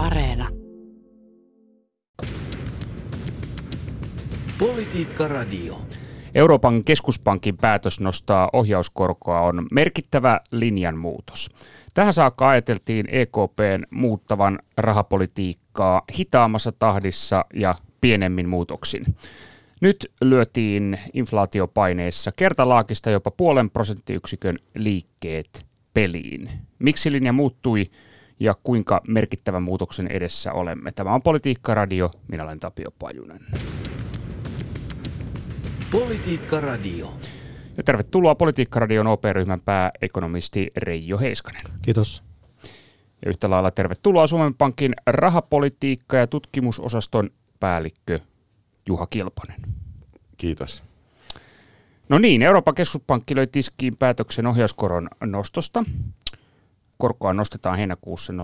Areena. Politiikka Radio. Euroopan keskuspankin päätös nostaa ohjauskorkoa on merkittävä linjanmuutos. Tähän saakka ajateltiin EKPn muuttavan rahapolitiikkaa hitaammassa tahdissa ja pienemmin muutoksin. Nyt lyötiin inflaatiopaineessa kertalaakista jopa puolen prosenttiyksikön liikkeet peliin. Miksi linja muuttui ja kuinka merkittävän muutoksen edessä olemme? Tämä on Politiikka Radio. Minä olen Tapio Pajunen. Politiikka Radio. Ja tervetuloa Politiikka-radion OP-ryhmän pääekonomisti Reijo Heiskanen. Kiitos. Ja yhtä lailla tervetuloa Suomen Pankin rahapolitiikka- ja tutkimusosaston päällikkö Juha Kilponen. Kiitos. No niin, Euroopan keskuspankki löi tiskiin päätöksen ohjauskoron nostosta. Korkoa nostetaan heinäkuussa 0,25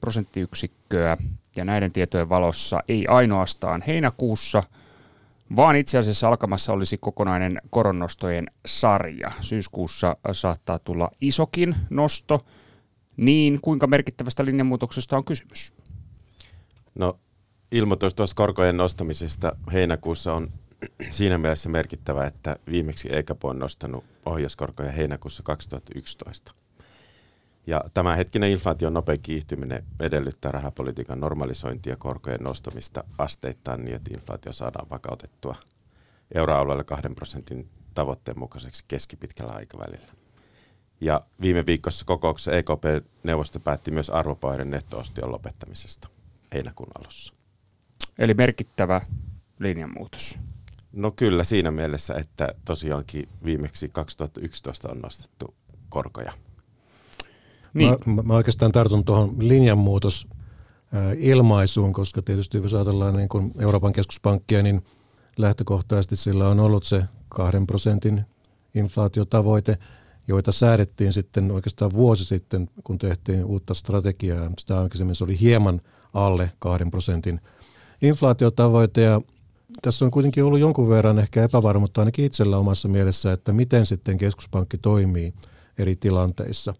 prosenttiyksikköä ja näiden tietojen valossa ei ainoastaan heinäkuussa, vaan itse asiassa alkamassa olisi kokonainen koronnostojen sarja. Syyskuussa saattaa tulla isokin nosto. Niin kuinka merkittävästä linjanmuutoksesta on kysymys? No ilmoitus tuosta korkojen nostamisesta heinäkuussa on siinä mielessä merkittävä, että viimeksi EKP on nostanut ohjauskorkoja heinäkuussa 2011. Ja tämä hetkinen inflaation nopea kiihtyminen edellyttää rahapolitiikan normalisointia korkojen nostamista asteittain niin, että inflaatio saadaan vakautettua euroalueella 2 prosentin tavoitteen mukaiseksi keskipitkällä aikavälillä. Ja viime viikossa kokouksessa EKP-neuvosto päätti myös arvopaiden nettoostion lopettamisesta heinäkuun alussa. Eli merkittävä linjanmuutos. No kyllä siinä mielessä, että tosiaankin viimeksi 2011 on nostettu korkoja. Niin. Mä, mä oikeastaan tartun tuohon linjanmuutos ilmaisuun, koska tietysti jos ajatellaan niin kuin Euroopan keskuspankkia, niin lähtökohtaisesti sillä on ollut se kahden prosentin inflaatiotavoite, joita säädettiin sitten oikeastaan vuosi sitten, kun tehtiin uutta strategiaa. Sitä aikaisemmin se oli hieman alle kahden prosentin inflaatiotavoite ja tässä on kuitenkin ollut jonkun verran ehkä epävarmuutta ainakin itsellä omassa mielessä, että miten sitten keskuspankki toimii eri tilanteissa.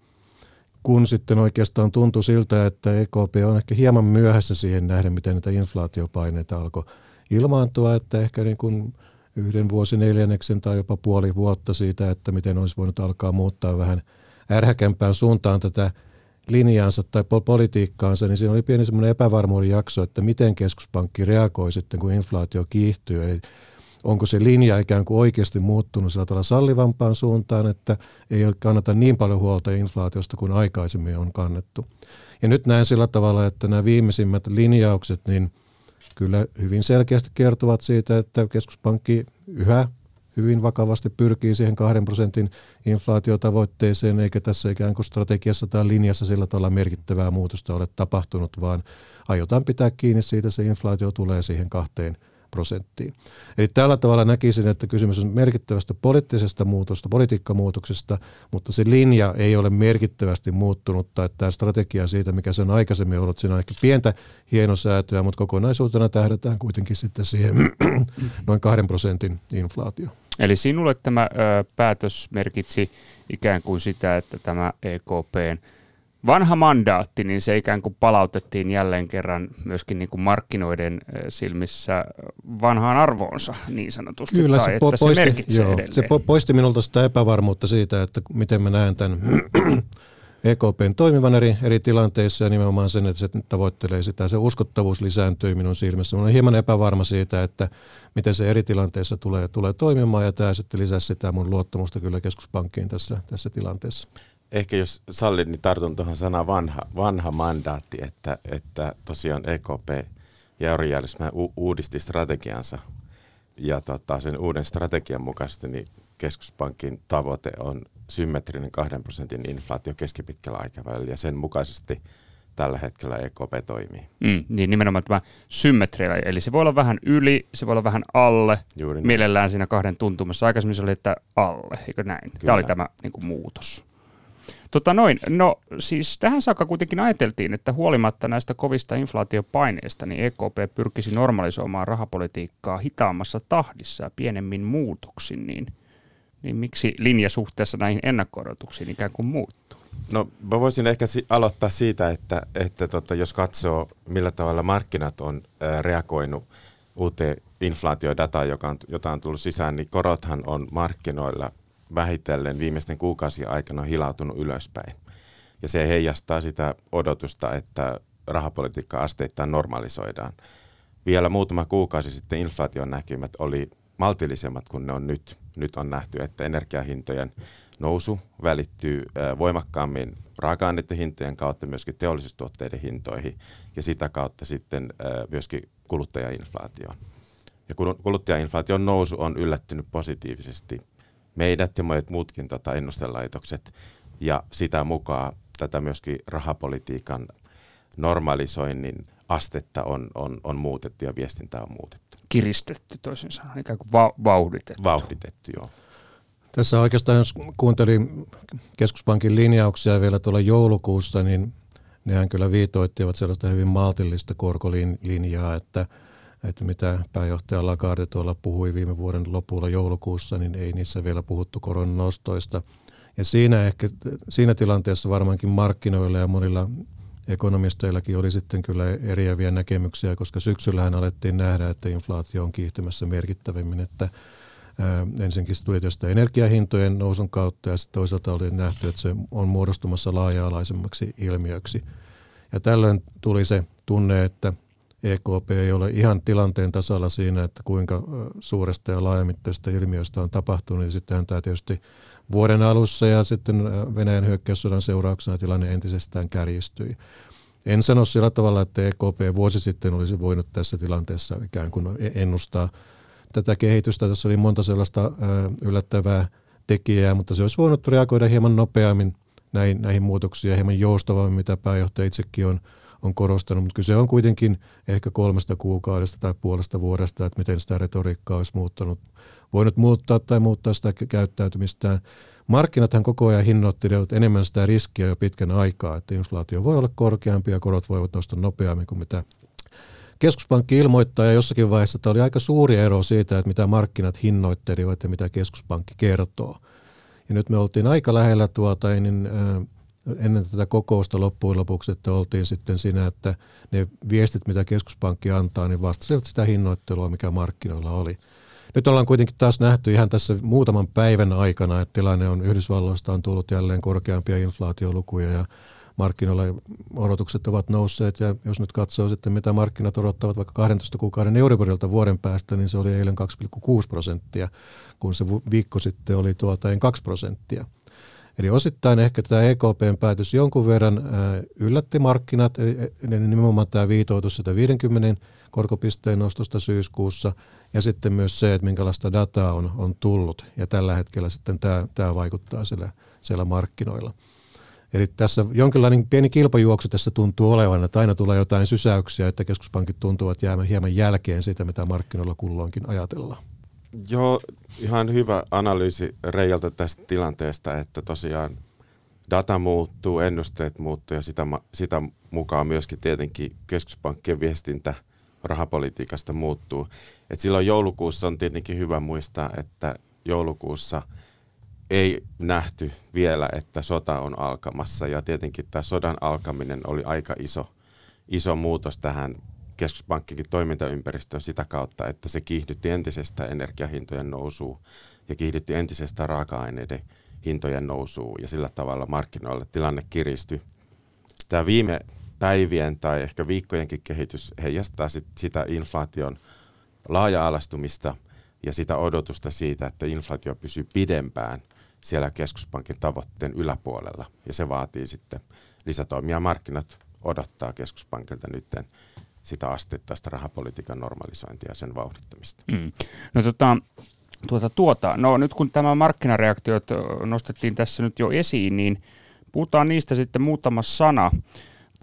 Kun sitten oikeastaan tuntui siltä, että EKP on ehkä hieman myöhässä siihen nähden, miten näitä inflaatiopaineita alkoi ilmaantua, että ehkä niin kuin yhden vuosineljänneksen tai jopa puoli vuotta siitä, että miten olisi voinut alkaa muuttaa vähän ärhäkempään suuntaan tätä linjaansa tai politiikkaansa, niin siinä oli pieni semmoinen epävarmuuden jakso, että miten keskuspankki reagoi sitten, kun inflaatio kiihtyy. Eli onko se linja ikään kuin oikeasti muuttunut sillä tavalla sallivampaan suuntaan, että ei kannata niin paljon huolta inflaatiosta kuin aikaisemmin on kannettu. Ja nyt näen sillä tavalla, että nämä viimeisimmät linjaukset, niin kyllä hyvin selkeästi kertovat siitä, että keskuspankki yhä hyvin vakavasti pyrkii siihen kahden prosentin inflaatiotavoitteeseen, eikä tässä ikään kuin strategiassa tai linjassa sillä tavalla merkittävää muutosta ole tapahtunut, vaan aiotaan pitää kiinni siitä, se inflaatio tulee siihen kahteen prosenttiin. Eli tällä tavalla näkisin, että kysymys on merkittävästä poliittisesta muutosta, politiikkamuutoksesta, mutta se linja ei ole merkittävästi muuttunut, tai tämä strategia siitä, mikä se on aikaisemmin ollut, siinä on ehkä pientä hienosäätöä, mutta kokonaisuutena tähdätään kuitenkin sitten siihen noin kahden prosentin inflaatio. Eli sinulle tämä ö, päätös merkitsi ikään kuin sitä, että tämä EKPn vanha mandaatti, niin se ikään kuin palautettiin jälleen kerran myöskin niin kuin markkinoiden silmissä vanhaan arvoonsa niin sanotusti. Kyllä tai se, että poisti, se, joo, se poisti minulta sitä epävarmuutta siitä, että miten mä näen tämän EKPn toimivan eri, eri tilanteissa ja nimenomaan sen, että se tavoittelee sitä. Se uskottavuus lisääntyy minun silmissä. Olen hieman epävarma siitä, että miten se eri tilanteissa tulee, tulee toimimaan ja tämä sitten lisäsi sitä mun luottamusta kyllä keskuspankkiin tässä, tässä tilanteessa. Ehkä jos sallin, niin tartun tuohon sana vanha, vanha mandaatti, että, että tosiaan EKP ja eurojärjestelmä uudisti strategiansa ja tota, sen uuden strategian mukaisesti niin keskuspankin tavoite on symmetrinen 2 prosentin inflaatio keskipitkällä aikavälillä ja sen mukaisesti tällä hetkellä EKP toimii. Mm, niin nimenomaan tämä symmetria, eli se voi olla vähän yli, se voi olla vähän alle, Juuri niin. mielellään siinä kahden tuntumassa. Aikaisemmin se oli, että alle, eikö näin? Kyllä. Tämä oli tämä niin kuin, muutos. Tota noin, no siis tähän saakka kuitenkin ajateltiin, että huolimatta näistä kovista inflaatiopaineista, niin EKP pyrkisi normalisoimaan rahapolitiikkaa hitaammassa tahdissa ja pienemmin muutoksin, niin niin miksi linja suhteessa näihin ennakko-odotuksiin ikään kuin muuttuu? No mä voisin ehkä si- aloittaa siitä, että, että tota, jos katsoo millä tavalla markkinat on ää, reagoinut uuteen inflaatiodataan, joka on, jota on tullut sisään, niin korothan on markkinoilla vähitellen viimeisten kuukausien aikana hilautunut ylöspäin. Ja se heijastaa sitä odotusta, että rahapolitiikka asteittain normalisoidaan. Vielä muutama kuukausi sitten inflaation näkymät oli maltillisemmat kuin ne on nyt. Nyt on nähty, että energiahintojen nousu välittyy voimakkaammin raaka-aineiden hintojen kautta myöskin teollisuustuotteiden hintoihin ja sitä kautta sitten myöskin kuluttajainflaatioon. Ja kuluttajainflaation nousu on yllättynyt positiivisesti meidät ja monet muutkin tota ennustelaitokset ja sitä mukaan tätä myöskin rahapolitiikan normalisoinnin astetta on, on, on muutettu ja viestintää on muutettu. Kiristetty toisin sanoen, ikään kuin va- vauhditettu. Vauhditettu, joo. Tässä oikeastaan, jos kuuntelin keskuspankin linjauksia vielä tuolla joulukuussa, niin nehän kyllä viitoittivat sellaista hyvin maltillista korkolinjaa, että, että mitä pääjohtaja Lagarde tuolla puhui viime vuoden lopulla joulukuussa, niin ei niissä vielä puhuttu koronan nostoista. Ja siinä, ehkä, siinä tilanteessa varmaankin markkinoilla ja monilla ekonomisteillakin oli sitten kyllä eriäviä näkemyksiä, koska syksyllähän alettiin nähdä, että inflaatio on kiihtymässä merkittävimmin, että ensinnäkin se tuli tietysti energiahintojen nousun kautta ja sitten toisaalta oli nähty, että se on muodostumassa laaja-alaisemmaksi ilmiöksi. Ja tällöin tuli se tunne, että EKP ei ole ihan tilanteen tasalla siinä, että kuinka suuresta ja laajamittaisesta ilmiöstä on tapahtunut. Ja sittenhän tämä tietysti vuoden alussa ja sitten Venäjän hyökkäyssodan seurauksena tilanne entisestään kärjistyi. En sano sillä tavalla, että EKP vuosi sitten olisi voinut tässä tilanteessa ikään kuin ennustaa tätä kehitystä. Tässä oli monta sellaista yllättävää tekijää, mutta se olisi voinut reagoida hieman nopeammin näihin, näihin muutoksiin ja hieman joustavammin, mitä pääjohtaja itsekin on, on korostanut. Mutta kyse on kuitenkin ehkä kolmesta kuukaudesta tai puolesta vuodesta, että miten sitä retoriikkaa olisi muuttanut, voinut muuttaa tai muuttaa sitä käyttäytymistään. Markkinathan koko ajan hinnoittelevat enemmän sitä riskiä jo pitkän aikaa, että inflaatio voi olla korkeampi ja korot voivat nostaa nopeammin kuin mitä keskuspankki ilmoittaa ja jossakin vaiheessa tämä oli aika suuri ero siitä, että mitä markkinat hinnoittelivat ja mitä keskuspankki kertoo. Ja nyt me oltiin aika lähellä tuota, niin, äh, ennen tätä kokousta loppujen lopuksi, että oltiin sitten siinä, että ne viestit, mitä keskuspankki antaa, niin vastasivat sitä hinnoittelua, mikä markkinoilla oli. Nyt ollaan kuitenkin taas nähty ihan tässä muutaman päivän aikana, että tilanne on Yhdysvalloista on tullut jälleen korkeampia inflaatiolukuja ja markkinoilla odotukset ovat nousseet ja jos nyt katsoo sitten mitä markkinat odottavat vaikka 12 kuukauden Euriborilta vuoden päästä, niin se oli eilen 2,6 prosenttia, kun se viikko sitten oli tuota 2 prosenttia. Eli osittain ehkä tämä EKPn päätös jonkun verran yllätti markkinat, eli nimenomaan tämä viitoitus sitä 50 korkopisteen nostosta syyskuussa ja sitten myös se, että minkälaista dataa on, on tullut ja tällä hetkellä sitten tämä, tämä vaikuttaa siellä, siellä markkinoilla. Eli tässä jonkinlainen pieni kilpajuoksu tässä tuntuu olevan, että aina tulee jotain sysäyksiä, että keskuspankit tuntuvat jäämään hieman jälkeen siitä, mitä markkinoilla kulloinkin ajatellaan. Joo, ihan hyvä analyysi Reijalta tästä tilanteesta, että tosiaan data muuttuu, ennusteet muuttuu ja sitä, sitä mukaan myöskin tietenkin keskuspankkien viestintä rahapolitiikasta muuttuu. Et silloin joulukuussa on tietenkin hyvä muistaa, että joulukuussa – ei nähty vielä, että sota on alkamassa ja tietenkin tämä sodan alkaminen oli aika iso, iso muutos tähän keskuspankkikin toimintaympäristöön sitä kautta, että se kiihdytti entisestä energiahintojen nousua ja kiihdytti entisestä raaka-aineiden hintojen nousua ja sillä tavalla markkinoilla tilanne kiristyi. Tämä viime päivien tai ehkä viikkojenkin kehitys heijastaa sit sitä inflaation laaja-alastumista ja sitä odotusta siitä, että inflaatio pysyy pidempään – siellä keskuspankin tavoitteen yläpuolella. Ja se vaatii sitten lisätoimia. Markkinat odottaa keskuspankilta nyt sitä asteittaista rahapolitiikan normalisointia ja sen vauhdittamista. Mm. No tota, tuota, tuota, no nyt kun tämä markkinareaktiot nostettiin tässä nyt jo esiin, niin puhutaan niistä sitten muutama sana.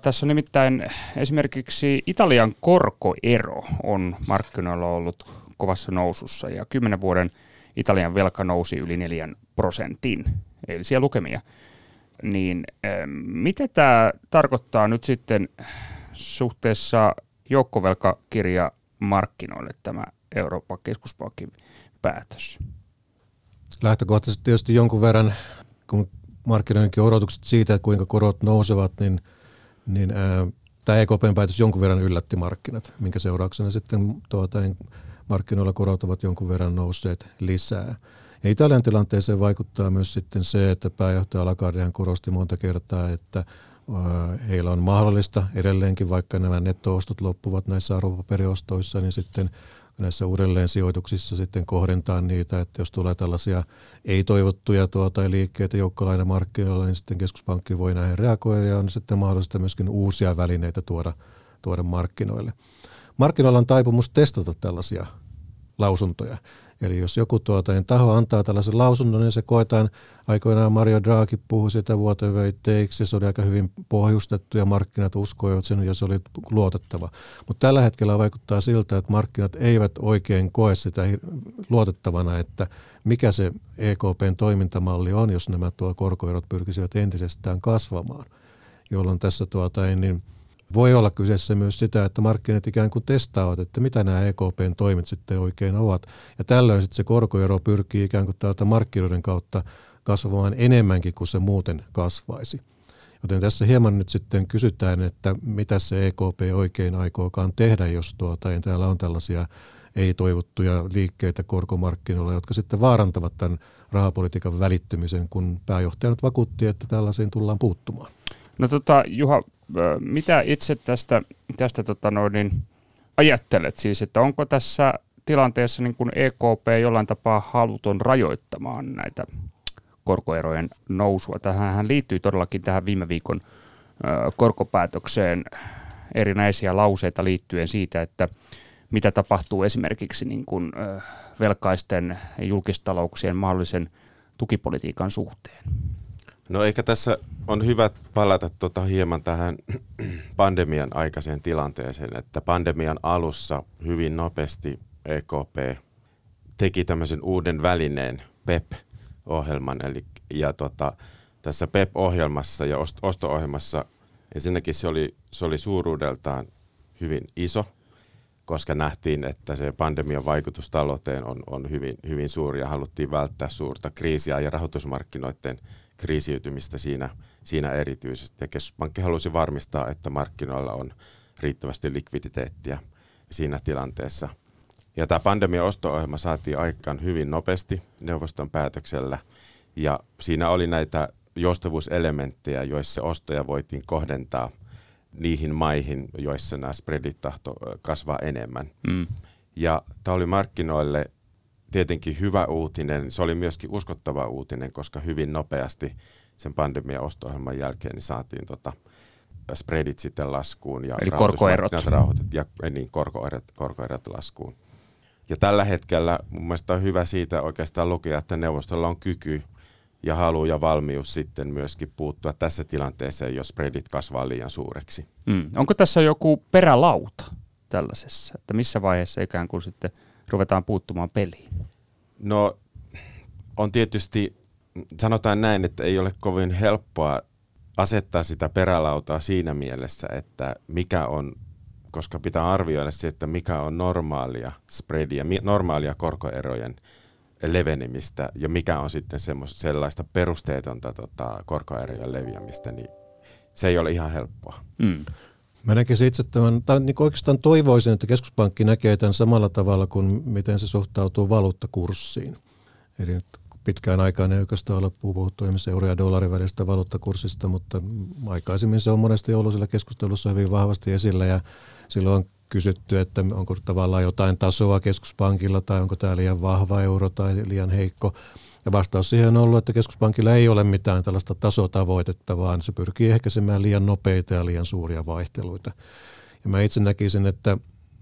Tässä on nimittäin esimerkiksi Italian korkoero on markkinoilla ollut kovassa nousussa ja kymmenen vuoden – Italian velka nousi yli 4 prosentin, eilisiä lukemia. Niin mitä tämä tarkoittaa nyt sitten suhteessa joukkovelkakirja markkinoille tämä Euroopan keskuspankin päätös? lähtökohtaisesti tietysti jonkun verran, kun markkinoidenkin odotukset siitä, että kuinka korot nousevat, niin, niin ää, tämä EKPn päätös jonkun verran yllätti markkinat, minkä seurauksena sitten tuota, niin markkinoilla korot ovat jonkun verran nousseet lisää. Ja Italian tilanteeseen vaikuttaa myös sitten se, että pääjohtaja Lagardehan korosti monta kertaa, että heillä on mahdollista edelleenkin, vaikka nämä nettoostot loppuvat näissä arvopaperiostoissa, niin sitten näissä uudelleen sijoituksissa sitten kohdentaa niitä, että jos tulee tällaisia ei-toivottuja tuota, liikkeitä joukkolainamarkkinoilla, niin sitten keskuspankki voi näihin reagoida ja on sitten mahdollista myöskin uusia välineitä tuoda, tuoda markkinoille. Markkinoilla on taipumus testata tällaisia lausuntoja. Eli jos joku tuota, niin taho antaa tällaisen lausunnon, niin se koetaan, aikoinaan Mario Draghi puhui sitä ja se oli aika hyvin pohjustettu, ja markkinat uskoivat sen, ja se oli luotettava. Mutta tällä hetkellä vaikuttaa siltä, että markkinat eivät oikein koe sitä luotettavana, että mikä se EKPn toimintamalli on, jos nämä tuo korkoerot pyrkisivät entisestään kasvamaan, jolloin tässä tuota, niin voi olla kyseessä myös sitä, että markkinat ikään kuin testaavat, että mitä nämä EKPn toimet sitten oikein ovat. Ja tällöin sitten se korkoero pyrkii ikään kuin täältä markkinoiden kautta kasvamaan enemmänkin kuin se muuten kasvaisi. Joten tässä hieman nyt sitten kysytään, että mitä se EKP oikein aikookaan tehdä, jos tuota, ja täällä on tällaisia ei-toivottuja liikkeitä korkomarkkinoilla, jotka sitten vaarantavat tämän rahapolitiikan välittymisen, kun pääjohtaja nyt vakuutti, että tällaisiin tullaan puuttumaan. No tota, Juha, mitä itse tästä, tästä tota noin, niin ajattelet siis, että onko tässä tilanteessa niin kuin EKP jollain tapaa haluton rajoittamaan näitä korkoerojen nousua? Tähän liittyy todellakin tähän viime viikon korkopäätökseen erinäisiä lauseita liittyen siitä, että mitä tapahtuu esimerkiksi niin kuin velkaisten julkistalouksien mahdollisen tukipolitiikan suhteen. No ehkä tässä on hyvä palata tuota hieman tähän pandemian aikaiseen tilanteeseen, että pandemian alussa hyvin nopeasti EKP teki tämmöisen uuden välineen, PEP-ohjelman. Eli, ja tota, tässä PEP-ohjelmassa ja osto-ohjelmassa ensinnäkin se oli, se oli suuruudeltaan hyvin iso, koska nähtiin, että se pandemian vaikutus talouteen on, on hyvin, hyvin suuri ja haluttiin välttää suurta kriisiä ja rahoitusmarkkinoiden kriisiytymistä siinä, siinä erityisesti. Ja keskuspankki halusi varmistaa, että markkinoilla on riittävästi likviditeettiä siinä tilanteessa. Ja tämä pandemian osto-ohjelma saatiin aikaan hyvin nopeasti neuvoston päätöksellä. Ja siinä oli näitä joustavuuselementtejä, joissa ostoja voitiin kohdentaa niihin maihin, joissa nämä spreadit tahto kasvaa enemmän. Mm. Ja tämä oli markkinoille tietenkin hyvä uutinen. Se oli myöskin uskottava uutinen, koska hyvin nopeasti sen pandemian osto-ohjelman jälkeen niin saatiin tota spreadit sitten laskuun. Ja Eli korkoerot. Ja, niin, korkoerot, korkoerot laskuun. Ja tällä hetkellä mun mielestä on hyvä siitä oikeastaan lukea, että neuvostolla on kyky ja halu ja valmius sitten myöskin puuttua tässä tilanteeseen, jos spreadit kasvaa liian suureksi. Mm. Onko tässä joku perälauta tällaisessa, että missä vaiheessa ikään kuin sitten – ruvetaan puuttumaan peliin? No on tietysti, sanotaan näin, että ei ole kovin helppoa asettaa sitä perälautaa siinä mielessä, että mikä on, koska pitää arvioida se, että mikä on normaalia spreadia, normaalia korkoerojen levenemistä ja mikä on sitten sellaista perusteetonta tota, korkoerojen leviämistä, niin se ei ole ihan helppoa. Mm. Mä näkisin itse tämän, tai niin oikeastaan toivoisin, että keskuspankki näkee tämän samalla tavalla kuin miten se suhtautuu valuuttakurssiin. Eli nyt pitkään aikaan ei oikeastaan ole puhuttu esimerkiksi euro- ja dollarin välistä valuuttakurssista, mutta aikaisemmin se on monesti ollut sillä keskustelussa hyvin vahvasti esillä ja silloin on kysytty, että onko tavallaan jotain tasoa keskuspankilla tai onko tämä liian vahva euro tai liian heikko. Ja vastaus siihen on ollut, että keskuspankilla ei ole mitään tällaista tasotavoitetta, vaan se pyrkii ehkäisemään liian nopeita ja liian suuria vaihteluita. Ja mä itse näkisin, että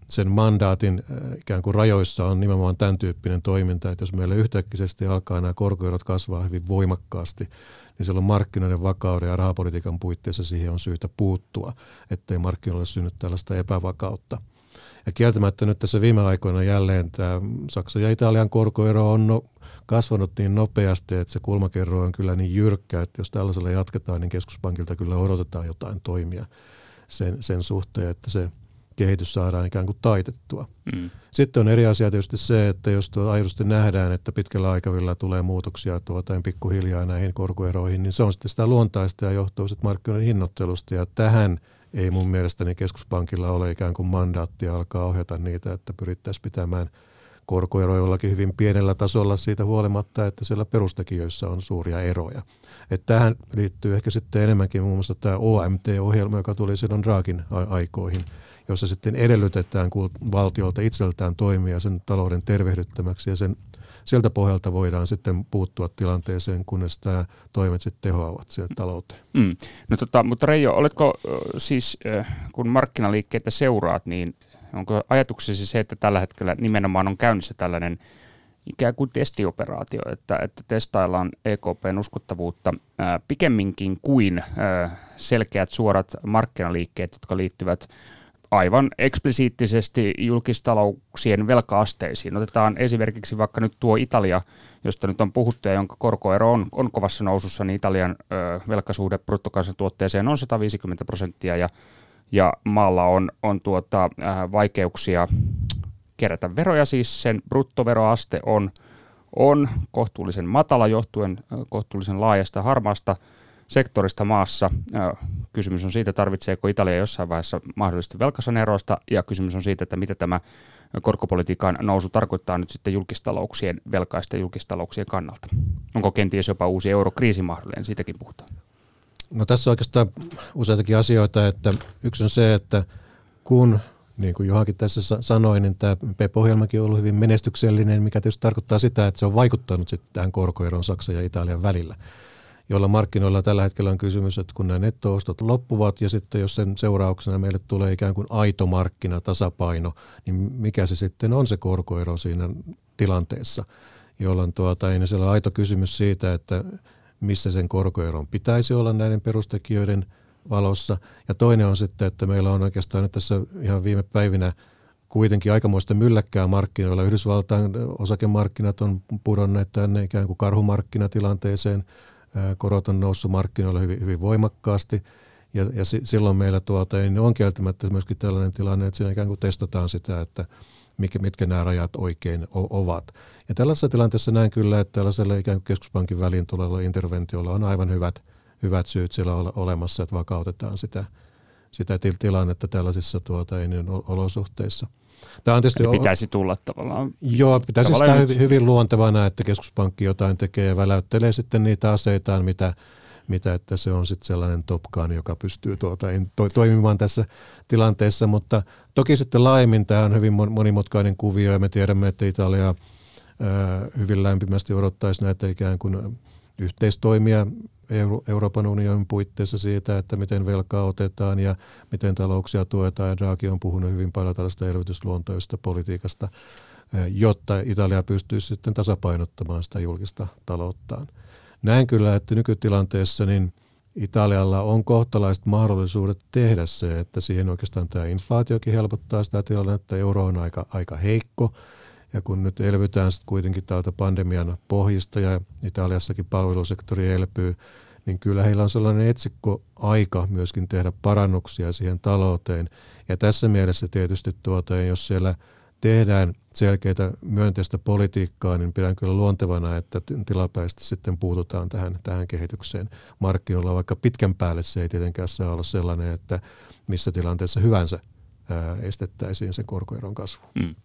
sen mandaatin äh, ikään kuin rajoissa on nimenomaan tämän tyyppinen toiminta, että jos meillä yhtäkkisesti alkaa nämä korkoerot kasvaa hyvin voimakkaasti, niin silloin markkinoiden vakauden ja rahapolitiikan puitteissa siihen on syytä puuttua, ettei markkinoille synny tällaista epävakautta. Ja kieltämättä nyt tässä viime aikoina jälleen tämä Saksan ja Italian korkoero on no, kasvanut niin nopeasti, että se kulmakerro on kyllä niin jyrkkä, että jos tällaisella jatketaan, niin keskuspankilta kyllä odotetaan jotain toimia sen, sen suhteen, että se kehitys saadaan ikään kuin taitettua. Mm. Sitten on eri asia tietysti se, että jos tuo aidosti nähdään, että pitkällä aikavälillä tulee muutoksia tuota, pikkuhiljaa näihin korkoeroihin, niin se on sitten sitä luontaista ja johtuu sitten markkinoiden hinnoittelusta. Ja tähän ei mun mielestäni keskuspankilla ole ikään kuin mandaattia alkaa ohjata niitä, että pyrittäisiin pitämään korkoeroja jollakin hyvin pienellä tasolla siitä huolimatta, että siellä perustekijöissä on suuria eroja. Että tähän liittyy ehkä sitten enemmänkin muun muassa tämä OMT-ohjelma, joka tuli silloin Draakin aikoihin – jossa sitten edellytetään valtiolta itseltään toimia sen talouden tervehdyttämäksi ja sen, sieltä pohjalta voidaan sitten puuttua tilanteeseen, kunnes tämä toimet sitten tehoavat siihen talouteen. Mm. No tota, mutta Reijo, oletko siis, kun markkinaliikkeitä seuraat, niin onko ajatuksesi se, että tällä hetkellä nimenomaan on käynnissä tällainen ikään kuin testioperaatio, että, että testaillaan EKPn uskottavuutta ää, pikemminkin kuin ää, selkeät suorat markkinaliikkeet, jotka liittyvät aivan eksplisiittisesti julkistalouksien velkaasteisiin. Otetaan esimerkiksi vaikka nyt tuo Italia, josta nyt on puhuttu ja jonka korkoero on, on kovassa nousussa, niin Italian ö, velkasuhde bruttokansantuotteeseen on 150 prosenttia ja, ja maalla on, on tuota, äh, vaikeuksia kerätä veroja, siis sen bruttoveroaste on, on kohtuullisen matala johtuen kohtuullisen laajasta harmaasta sektorista maassa. Kysymys on siitä, tarvitseeko Italia jossain vaiheessa mahdollisesti velkasaneroista, ja kysymys on siitä, että mitä tämä korkopolitiikan nousu tarkoittaa nyt sitten julkistalouksien, velkaisten julkistalouksien kannalta. Onko kenties jopa uusi eurokriisi mahdollinen, siitäkin puhutaan. No tässä on oikeastaan useitakin asioita, että yksi on se, että kun niin kuin Johakin tässä sanoi, niin tämä PEP-ohjelmakin on ollut hyvin menestyksellinen, mikä tietysti tarkoittaa sitä, että se on vaikuttanut sitten tähän korkoeron Saksan ja Italian välillä jolla markkinoilla tällä hetkellä on kysymys, että kun nämä nettoostot loppuvat ja sitten jos sen seurauksena meille tulee ikään kuin aito markkinatasapaino, niin mikä se sitten on se korkoero siinä tilanteessa, jolloin tuota, ei siellä aito kysymys siitä, että missä sen korkoeron pitäisi olla näiden perustekijöiden valossa. Ja toinen on sitten, että meillä on oikeastaan nyt tässä ihan viime päivinä kuitenkin aikamoista mylläkkää markkinoilla. Yhdysvaltain osakemarkkinat on pudonneet tänne ikään kuin karhumarkkinatilanteeseen – korot on noussut markkinoilla hyvin, hyvin voimakkaasti. Ja, ja silloin meillä tuota, niin on kieltämättä myöskin tällainen tilanne, että siinä ikään kuin testataan sitä, että mitkä, mitkä nämä rajat oikein o, ovat. Ja tällaisessa tilanteessa näen kyllä, että tällaisella ikään kuin keskuspankin väliin tulella interventiolla on aivan hyvät, hyvät syyt siellä ole, olemassa, että vakautetaan sitä, sitä tilannetta tällaisissa tuota, niin olosuhteissa – Tämä on tietysti, Eli pitäisi tulla tavallaan. Joo, pitäisi tavallaan sitä hyvin, hyvin luontevana, että keskuspankki jotain tekee ja väläyttelee sitten niitä aseitaan, mitä, mitä että se on sitten sellainen topkaan, joka pystyy tuota, to, toimimaan tässä tilanteessa. Mutta toki sitten laajemmin tämä on hyvin monimutkainen kuvio ja me tiedämme, että Italia hyvin lämpimästi odottaisi näitä ikään kuin yhteistoimia Euro- Euroopan unionin puitteissa siitä, että miten velkaa otetaan ja miten talouksia tuetaan. Ja Draghi on puhunut hyvin paljon tällaista elvytysluontoista politiikasta, jotta Italia pystyisi sitten tasapainottamaan sitä julkista talouttaan. Näen kyllä, että nykytilanteessa niin Italialla on kohtalaiset mahdollisuudet tehdä se, että siihen oikeastaan tämä inflaatiokin helpottaa sitä tilannetta. Euro on aika, aika heikko ja kun nyt elvytään sitten kuitenkin täältä pandemian pohjista ja Italiassakin palvelusektori elpyy, niin kyllä heillä on sellainen etsikko aika myöskin tehdä parannuksia siihen talouteen. Ja tässä mielessä tietysti tuota, jos siellä tehdään selkeitä myönteistä politiikkaa, niin pidän kyllä luontevana, että tilapäisesti sitten puututaan tähän, tähän kehitykseen markkinoilla, vaikka pitkän päälle se ei tietenkään saa olla sellainen, että missä tilanteessa hyvänsä estettäisiin se korkoeron kasvu. Mm.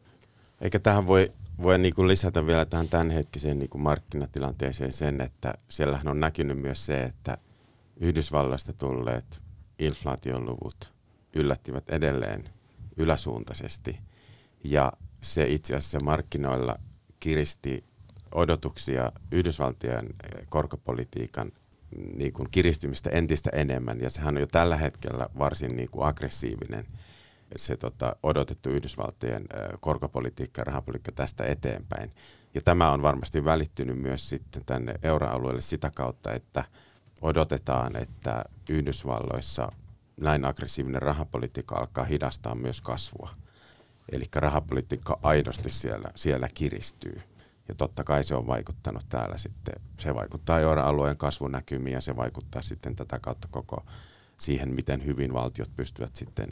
Eikä tähän voi, voi niin kuin lisätä vielä tähän tämänhetkiseen niin kuin markkinatilanteeseen sen, että siellähän on näkynyt myös se, että Yhdysvalloista tulleet inflaatioluvut yllättivät edelleen yläsuuntaisesti. Ja se itse asiassa markkinoilla kiristi odotuksia Yhdysvaltien korkopolitiikan niin kuin kiristymistä entistä enemmän. Ja sehän on jo tällä hetkellä varsin niin kuin aggressiivinen – se tota, odotettu Yhdysvaltojen korkopolitiikka ja rahapolitiikka tästä eteenpäin. Ja tämä on varmasti välittynyt myös sitten tänne euroalueelle sitä kautta, että odotetaan, että Yhdysvalloissa näin aggressiivinen rahapolitiikka alkaa hidastaa myös kasvua. Eli rahapolitiikka aidosti siellä, siellä kiristyy. Ja totta kai se on vaikuttanut täällä sitten, se vaikuttaa euroalueen kasvunäkymiin ja se vaikuttaa sitten tätä kautta koko siihen, miten hyvin valtiot pystyvät sitten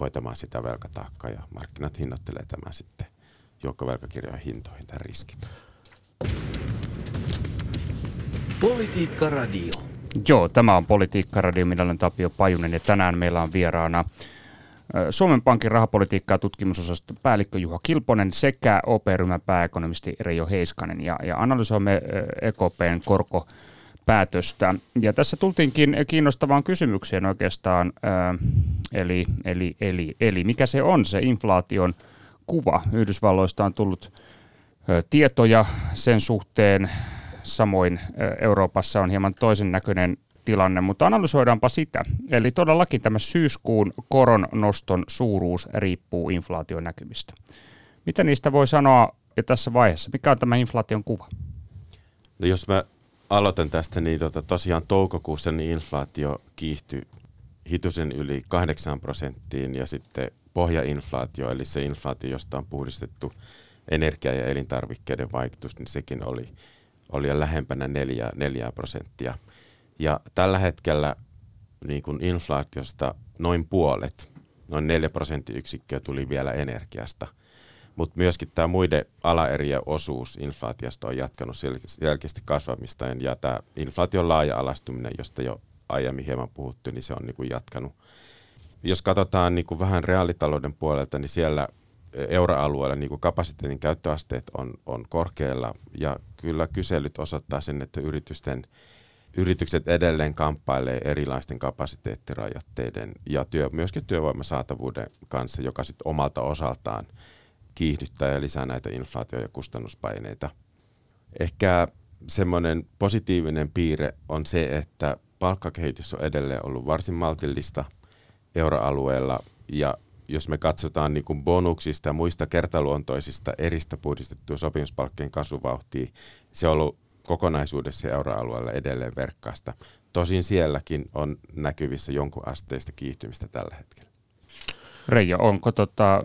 hoitamaan sitä velkataakkaa ja markkinat hinnoittelee tämän sitten joukkovelkakirjojen hintoihin tämän riskin. Politiikka Radio. Joo, tämä on Politiikka Radio. Minä olen Tapio Pajunen ja tänään meillä on vieraana Suomen Pankin rahapolitiikkaa ja tutkimusosaston päällikkö Juha Kilponen sekä OP-ryhmän pääekonomisti Reijo Heiskanen. Ja, ja analysoimme EKPn korko päätöstä. Ja tässä tultiinkin kiinnostavaan kysymykseen oikeastaan, eli, eli, eli, eli mikä se on se inflaation kuva. Yhdysvalloista on tullut tietoja sen suhteen, samoin Euroopassa on hieman toisen näköinen tilanne, mutta analysoidaanpa sitä. Eli todellakin tämä syyskuun koron noston suuruus riippuu inflaation näkymistä. Mitä niistä voi sanoa jo tässä vaiheessa? Mikä on tämä inflaation kuva? No jos mä aloitan tästä, niin tota, tosiaan toukokuussa niin inflaatio kiihtyi hitusen yli 8 prosenttiin ja sitten pohjainflaatio, eli se inflaatio, josta on puhdistettu energia- ja elintarvikkeiden vaikutus, niin sekin oli, oli lähempänä 4, 4 prosenttia. Ja tällä hetkellä niin kuin inflaatiosta noin puolet, noin 4 prosenttiyksikköä tuli vielä energiasta. Mutta myöskin tämä muiden alaerien osuus inflaatiosta on jatkanut selkeästi kasvamistaan ja tämä inflaation laaja-alastuminen, josta jo aiemmin hieman puhuttu, niin se on niin kuin jatkanut. Jos katsotaan niin kuin vähän reaalitalouden puolelta, niin siellä euroalueella niin kuin kapasiteetin käyttöasteet on, on korkealla ja kyllä kyselyt osoittaa sen, että yritysten yritykset edelleen kamppailee erilaisten kapasiteettirajoitteiden ja työ, myöskin työvoiman saatavuuden kanssa, joka sitten omalta osaltaan kiihdyttää ja lisää näitä inflaatio- ja kustannuspaineita. Ehkä semmoinen positiivinen piirre on se, että palkkakehitys on edelleen ollut varsin maltillista euroalueella ja jos me katsotaan niin kuin bonuksista ja muista kertaluontoisista eristä puhdistettua sopimuspalkkien kasvuvauhtia, se on ollut kokonaisuudessa euroalueella edelleen verkkaasta. Tosin sielläkin on näkyvissä jonkun asteista kiihtymistä tällä hetkellä. Reijo, onko tota,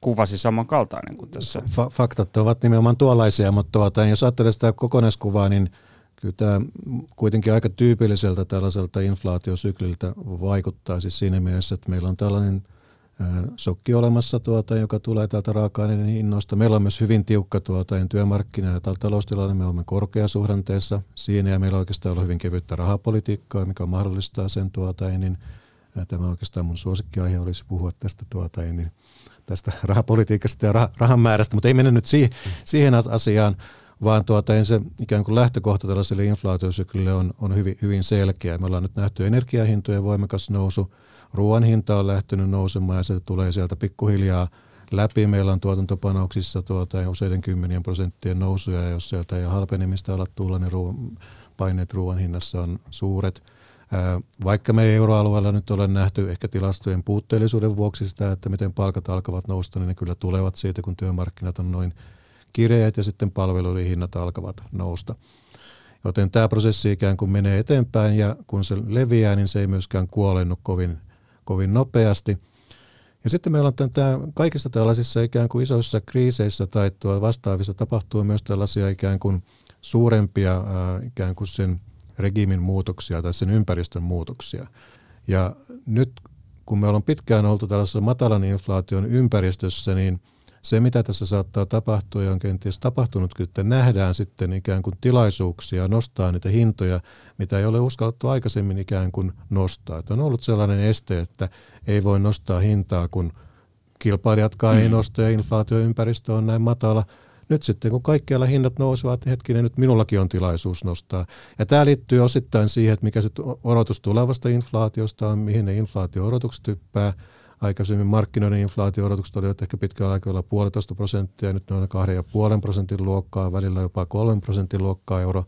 kuvasi samankaltainen kuin tässä? Fa- faktat ovat nimenomaan tuollaisia, mutta tuota, jos ajattelee sitä kokonaiskuvaa, niin kyllä tämä kuitenkin aika tyypilliseltä tällaiselta inflaatiosykliltä vaikuttaa siis siinä mielessä, että meillä on tällainen – sokki olemassa, tuota, joka tulee täältä raaka-aineiden hinnoista. Meillä on myös hyvin tiukka tuota, työmarkkina- ja taloustilanne. Me olemme korkeasuhdanteessa siinä ja meillä oikeastaan ollut hyvin kevyttä rahapolitiikkaa, mikä mahdollistaa sen. Tuota, niin, tämä oikeastaan mun suosikkiaihe olisi puhua tästä, tuota, niin, tästä rahapolitiikasta ja rah- rahan määrästä, mutta ei mennä nyt siihen, siihen asiaan, vaan tuota, se ikään kuin lähtökohta tällaiselle inflaatiosyklille on, on hyvin, hyvin selkeä. Me ollaan nyt nähty energiahintojen voimakas nousu, ruoan hinta on lähtenyt nousemaan ja se tulee sieltä pikkuhiljaa läpi. Meillä on tuotantopanoksissa tuota, useiden kymmenien prosenttien nousuja ja jos sieltä ei halpenemista ala tulla, niin ruoan, paineet ruoan hinnassa on suuret. Vaikka me euroalueella nyt ole nähty ehkä tilastojen puutteellisuuden vuoksi sitä, että miten palkat alkavat nousta, niin ne kyllä tulevat siitä, kun työmarkkinat on noin kireät ja sitten palveluiden hinnat alkavat nousta. Joten tämä prosessi ikään kuin menee eteenpäin ja kun se leviää, niin se ei myöskään kuolennu kovin kovin nopeasti. Ja sitten meillä on tämä, kaikissa tällaisissa ikään kuin isoissa kriiseissä tai vastaavissa tapahtuu myös tällaisia ikään kuin suurempia ää, ikään kuin sen regiimin muutoksia tai sen ympäristön muutoksia. Ja nyt kun me ollaan pitkään oltu tällaisessa matalan inflaation ympäristössä, niin – se, mitä tässä saattaa tapahtua ja on kenties tapahtunut, että nähdään sitten ikään kuin tilaisuuksia nostaa niitä hintoja, mitä ei ole uskallettu aikaisemmin ikään kuin nostaa. Että on ollut sellainen este, että ei voi nostaa hintaa, kun kilpailijatkaan mm. ei nosta ja inflaatioympäristö on näin matala. Nyt sitten kun kaikkialla hinnat nousevat, niin hetkinen, nyt minullakin on tilaisuus nostaa. Ja tämä liittyy osittain siihen, että mikä se odotus tulevasta inflaatiosta on, mihin ne inflaatio-odotukset typpää – Aikaisemmin markkinoiden inflaatio-odotukset olivat ehkä pitkällä aikavälillä puolitoista prosenttia, nyt ne on kahden ja puolen prosentin luokkaa, välillä jopa kolmen prosentin luokkaa euro,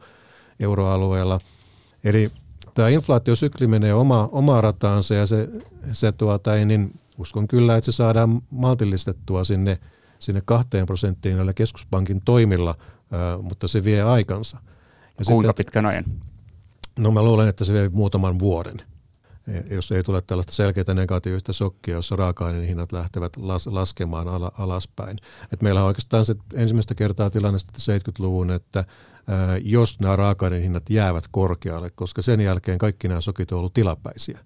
euroalueella. Eli tämä inflaatiosykli menee oma, omaa rataansa ja se, se tuota, niin uskon kyllä, että se saadaan maltillistettua sinne, sinne kahteen prosenttiin näillä keskuspankin toimilla, ää, mutta se vie aikansa. Ja Kuinka sitten, pitkän ajan? No mä luulen, että se vie muutaman vuoden jos ei tule tällaista selkeää negatiivista sokkia, jossa raaka-aineen hinnat lähtevät las, laskemaan ala, alaspäin. Et meillä on oikeastaan se ensimmäistä kertaa tilanne 70-luvun, että ää, jos nämä raaka-aineen hinnat jäävät korkealle, koska sen jälkeen kaikki nämä sokit ovat olleet tilapäisiä.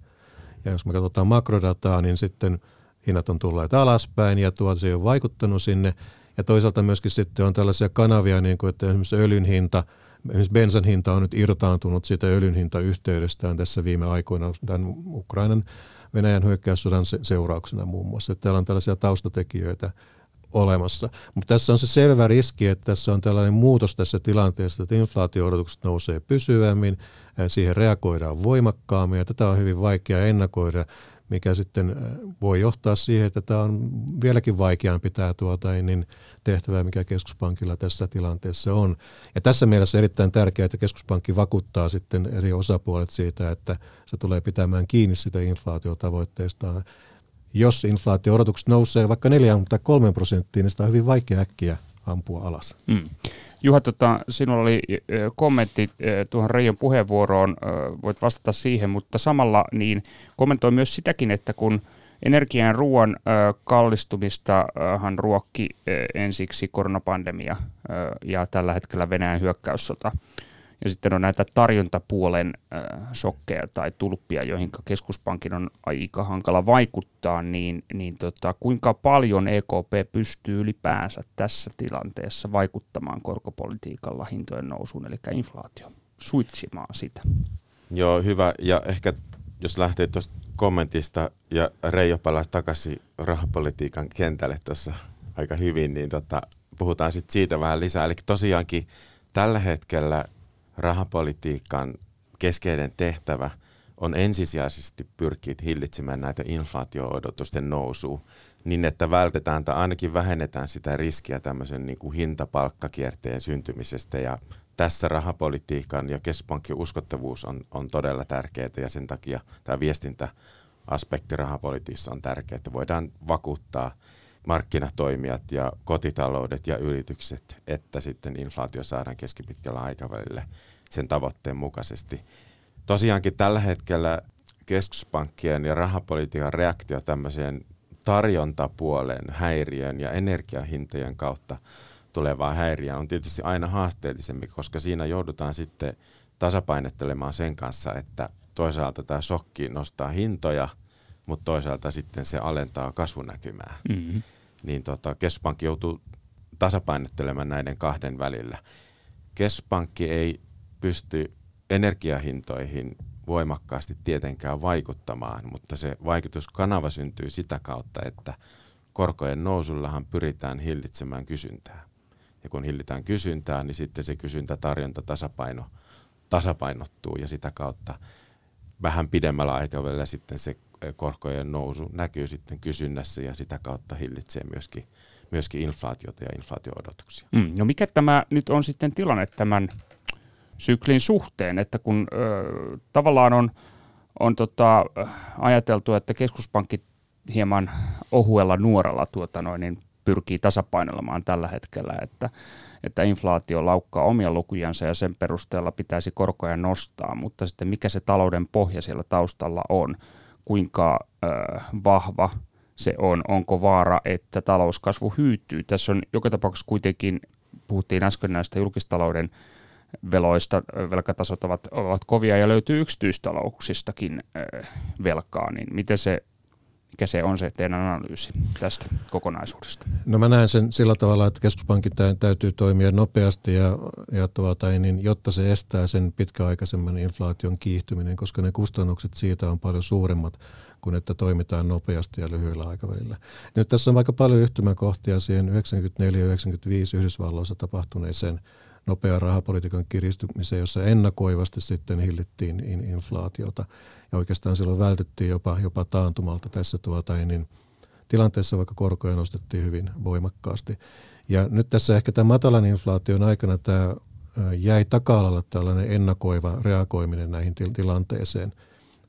Ja jos me katsotaan makrodataa, niin sitten hinnat on tulleet alaspäin ja tuota se on vaikuttanut sinne. Ja toisaalta myöskin sitten on tällaisia kanavia, niin kuin että esimerkiksi öljyn hinta, esimerkiksi bensan hinta on nyt irtaantunut siitä öljyn hintayhteydestään tässä viime aikoina tämän Ukrainan Venäjän hyökkäyssodan seurauksena muun muassa. Että täällä on tällaisia taustatekijöitä olemassa. Mutta tässä on se selvä riski, että tässä on tällainen muutos tässä tilanteessa, että inflaatio-odotukset nousee pysyvämmin, siihen reagoidaan voimakkaammin ja tätä on hyvin vaikea ennakoida mikä sitten voi johtaa siihen, että tämä on vieläkin vaikeampi tämä tuota, niin tehtävä, mikä keskuspankilla tässä tilanteessa on. Ja tässä mielessä erittäin tärkeää, että keskuspankki vakuuttaa sitten eri osapuolet siitä, että se tulee pitämään kiinni sitä inflaatiotavoitteestaan. Jos inflaatio-odotukset nousee vaikka 4 tai 3 prosenttiin, niin sitä on hyvin vaikea äkkiä ampua alas. Mm. Juha, tota, sinulla oli kommentti tuohon Reijon puheenvuoroon, voit vastata siihen, mutta samalla niin kommentoi myös sitäkin, että kun energian ruoan kallistumistahan ruokki ensiksi koronapandemia ja tällä hetkellä Venäjän hyökkäyssota – ja sitten on näitä tarjontapuolen shokkeja tai tulppia, joihin keskuspankin on aika hankala vaikuttaa, niin, niin tota, kuinka paljon EKP pystyy ylipäänsä tässä tilanteessa vaikuttamaan korkopolitiikalla hintojen nousuun, eli inflaatio, suitsimaan sitä? Joo, hyvä. Ja ehkä jos lähtee tuosta kommentista ja Reijo palasi takaisin rahapolitiikan kentälle tuossa aika hyvin, niin tota, puhutaan sitten siitä vähän lisää. Eli tosiaankin tällä hetkellä rahapolitiikan keskeinen tehtävä on ensisijaisesti pyrkiä hillitsemään näitä inflaatio-odotusten nousua niin, että vältetään tai ainakin vähennetään sitä riskiä tämmöisen niin kuin hintapalkkakierteen syntymisestä ja tässä rahapolitiikan ja keskuspankin uskottavuus on, on todella tärkeää ja sen takia tämä viestintäaspekti rahapolitiikassa on tärkeää, että voidaan vakuuttaa markkinatoimijat ja kotitaloudet ja yritykset, että sitten inflaatio saadaan keskipitkällä aikavälillä sen tavoitteen mukaisesti. Tosiaankin tällä hetkellä keskuspankkien ja rahapolitiikan reaktio tämmöiseen tarjontapuolen häiriön ja energiahintojen kautta tulevaa häiriöä on tietysti aina haasteellisempi, koska siinä joudutaan sitten tasapainottelemaan sen kanssa, että toisaalta tämä shokki nostaa hintoja, mutta toisaalta sitten se alentaa kasvunäkymää. Mm-hmm. Niin tota, keskuspankki joutuu tasapainottelemaan näiden kahden välillä. Keskuspankki ei pysty energiahintoihin voimakkaasti tietenkään vaikuttamaan, mutta se vaikutuskanava syntyy sitä kautta, että korkojen nousullahan pyritään hillitsemään kysyntää. Ja kun hillitään kysyntää, niin sitten se kysyntä-tarjonta tasapaino, tasapainottuu ja sitä kautta vähän pidemmällä aikavälillä sitten se korkojen nousu näkyy sitten kysynnässä ja sitä kautta hillitsee myöskin, myöskin inflaatiota ja inflaatio-odotuksia. Mm, no mikä tämä nyt on sitten tilanne tämän syklin suhteen, että kun ö, tavallaan on, on tota, ajateltu, että keskuspankki hieman ohuella nuoralla tuota noin, niin pyrkii tasapainoilemaan tällä hetkellä, että, että inflaatio laukkaa omia lukujansa ja sen perusteella pitäisi korkoja nostaa, mutta sitten mikä se talouden pohja siellä taustalla on, kuinka ö, vahva se on, onko vaara, että talouskasvu hyytyy. Tässä on joka tapauksessa kuitenkin, puhuttiin äsken näistä julkistalouden veloista, velkatasot ovat, ovat kovia ja löytyy yksityistalouksistakin velkaa, niin miten se, mikä se on se teidän analyysi tästä kokonaisuudesta? No mä näen sen sillä tavalla, että keskuspankin täytyy toimia nopeasti, ja, ja tuota, niin, jotta se estää sen pitkäaikaisemman inflaation kiihtyminen, koska ne kustannukset siitä on paljon suuremmat kuin että toimitaan nopeasti ja lyhyellä aikavälillä. Nyt tässä on aika paljon yhtymäkohtia siihen 94-95 Yhdysvalloissa tapahtuneeseen nopean rahapolitiikan kiristymiseen, jossa ennakoivasti sitten hillittiin inflaatiota. Ja oikeastaan silloin vältyttiin jopa, jopa taantumalta tässä tuota, niin tilanteessa, vaikka korkoja nostettiin hyvin voimakkaasti. Ja nyt tässä ehkä tämän matalan inflaation aikana tämä jäi taka tällainen ennakoiva reagoiminen näihin tilanteeseen.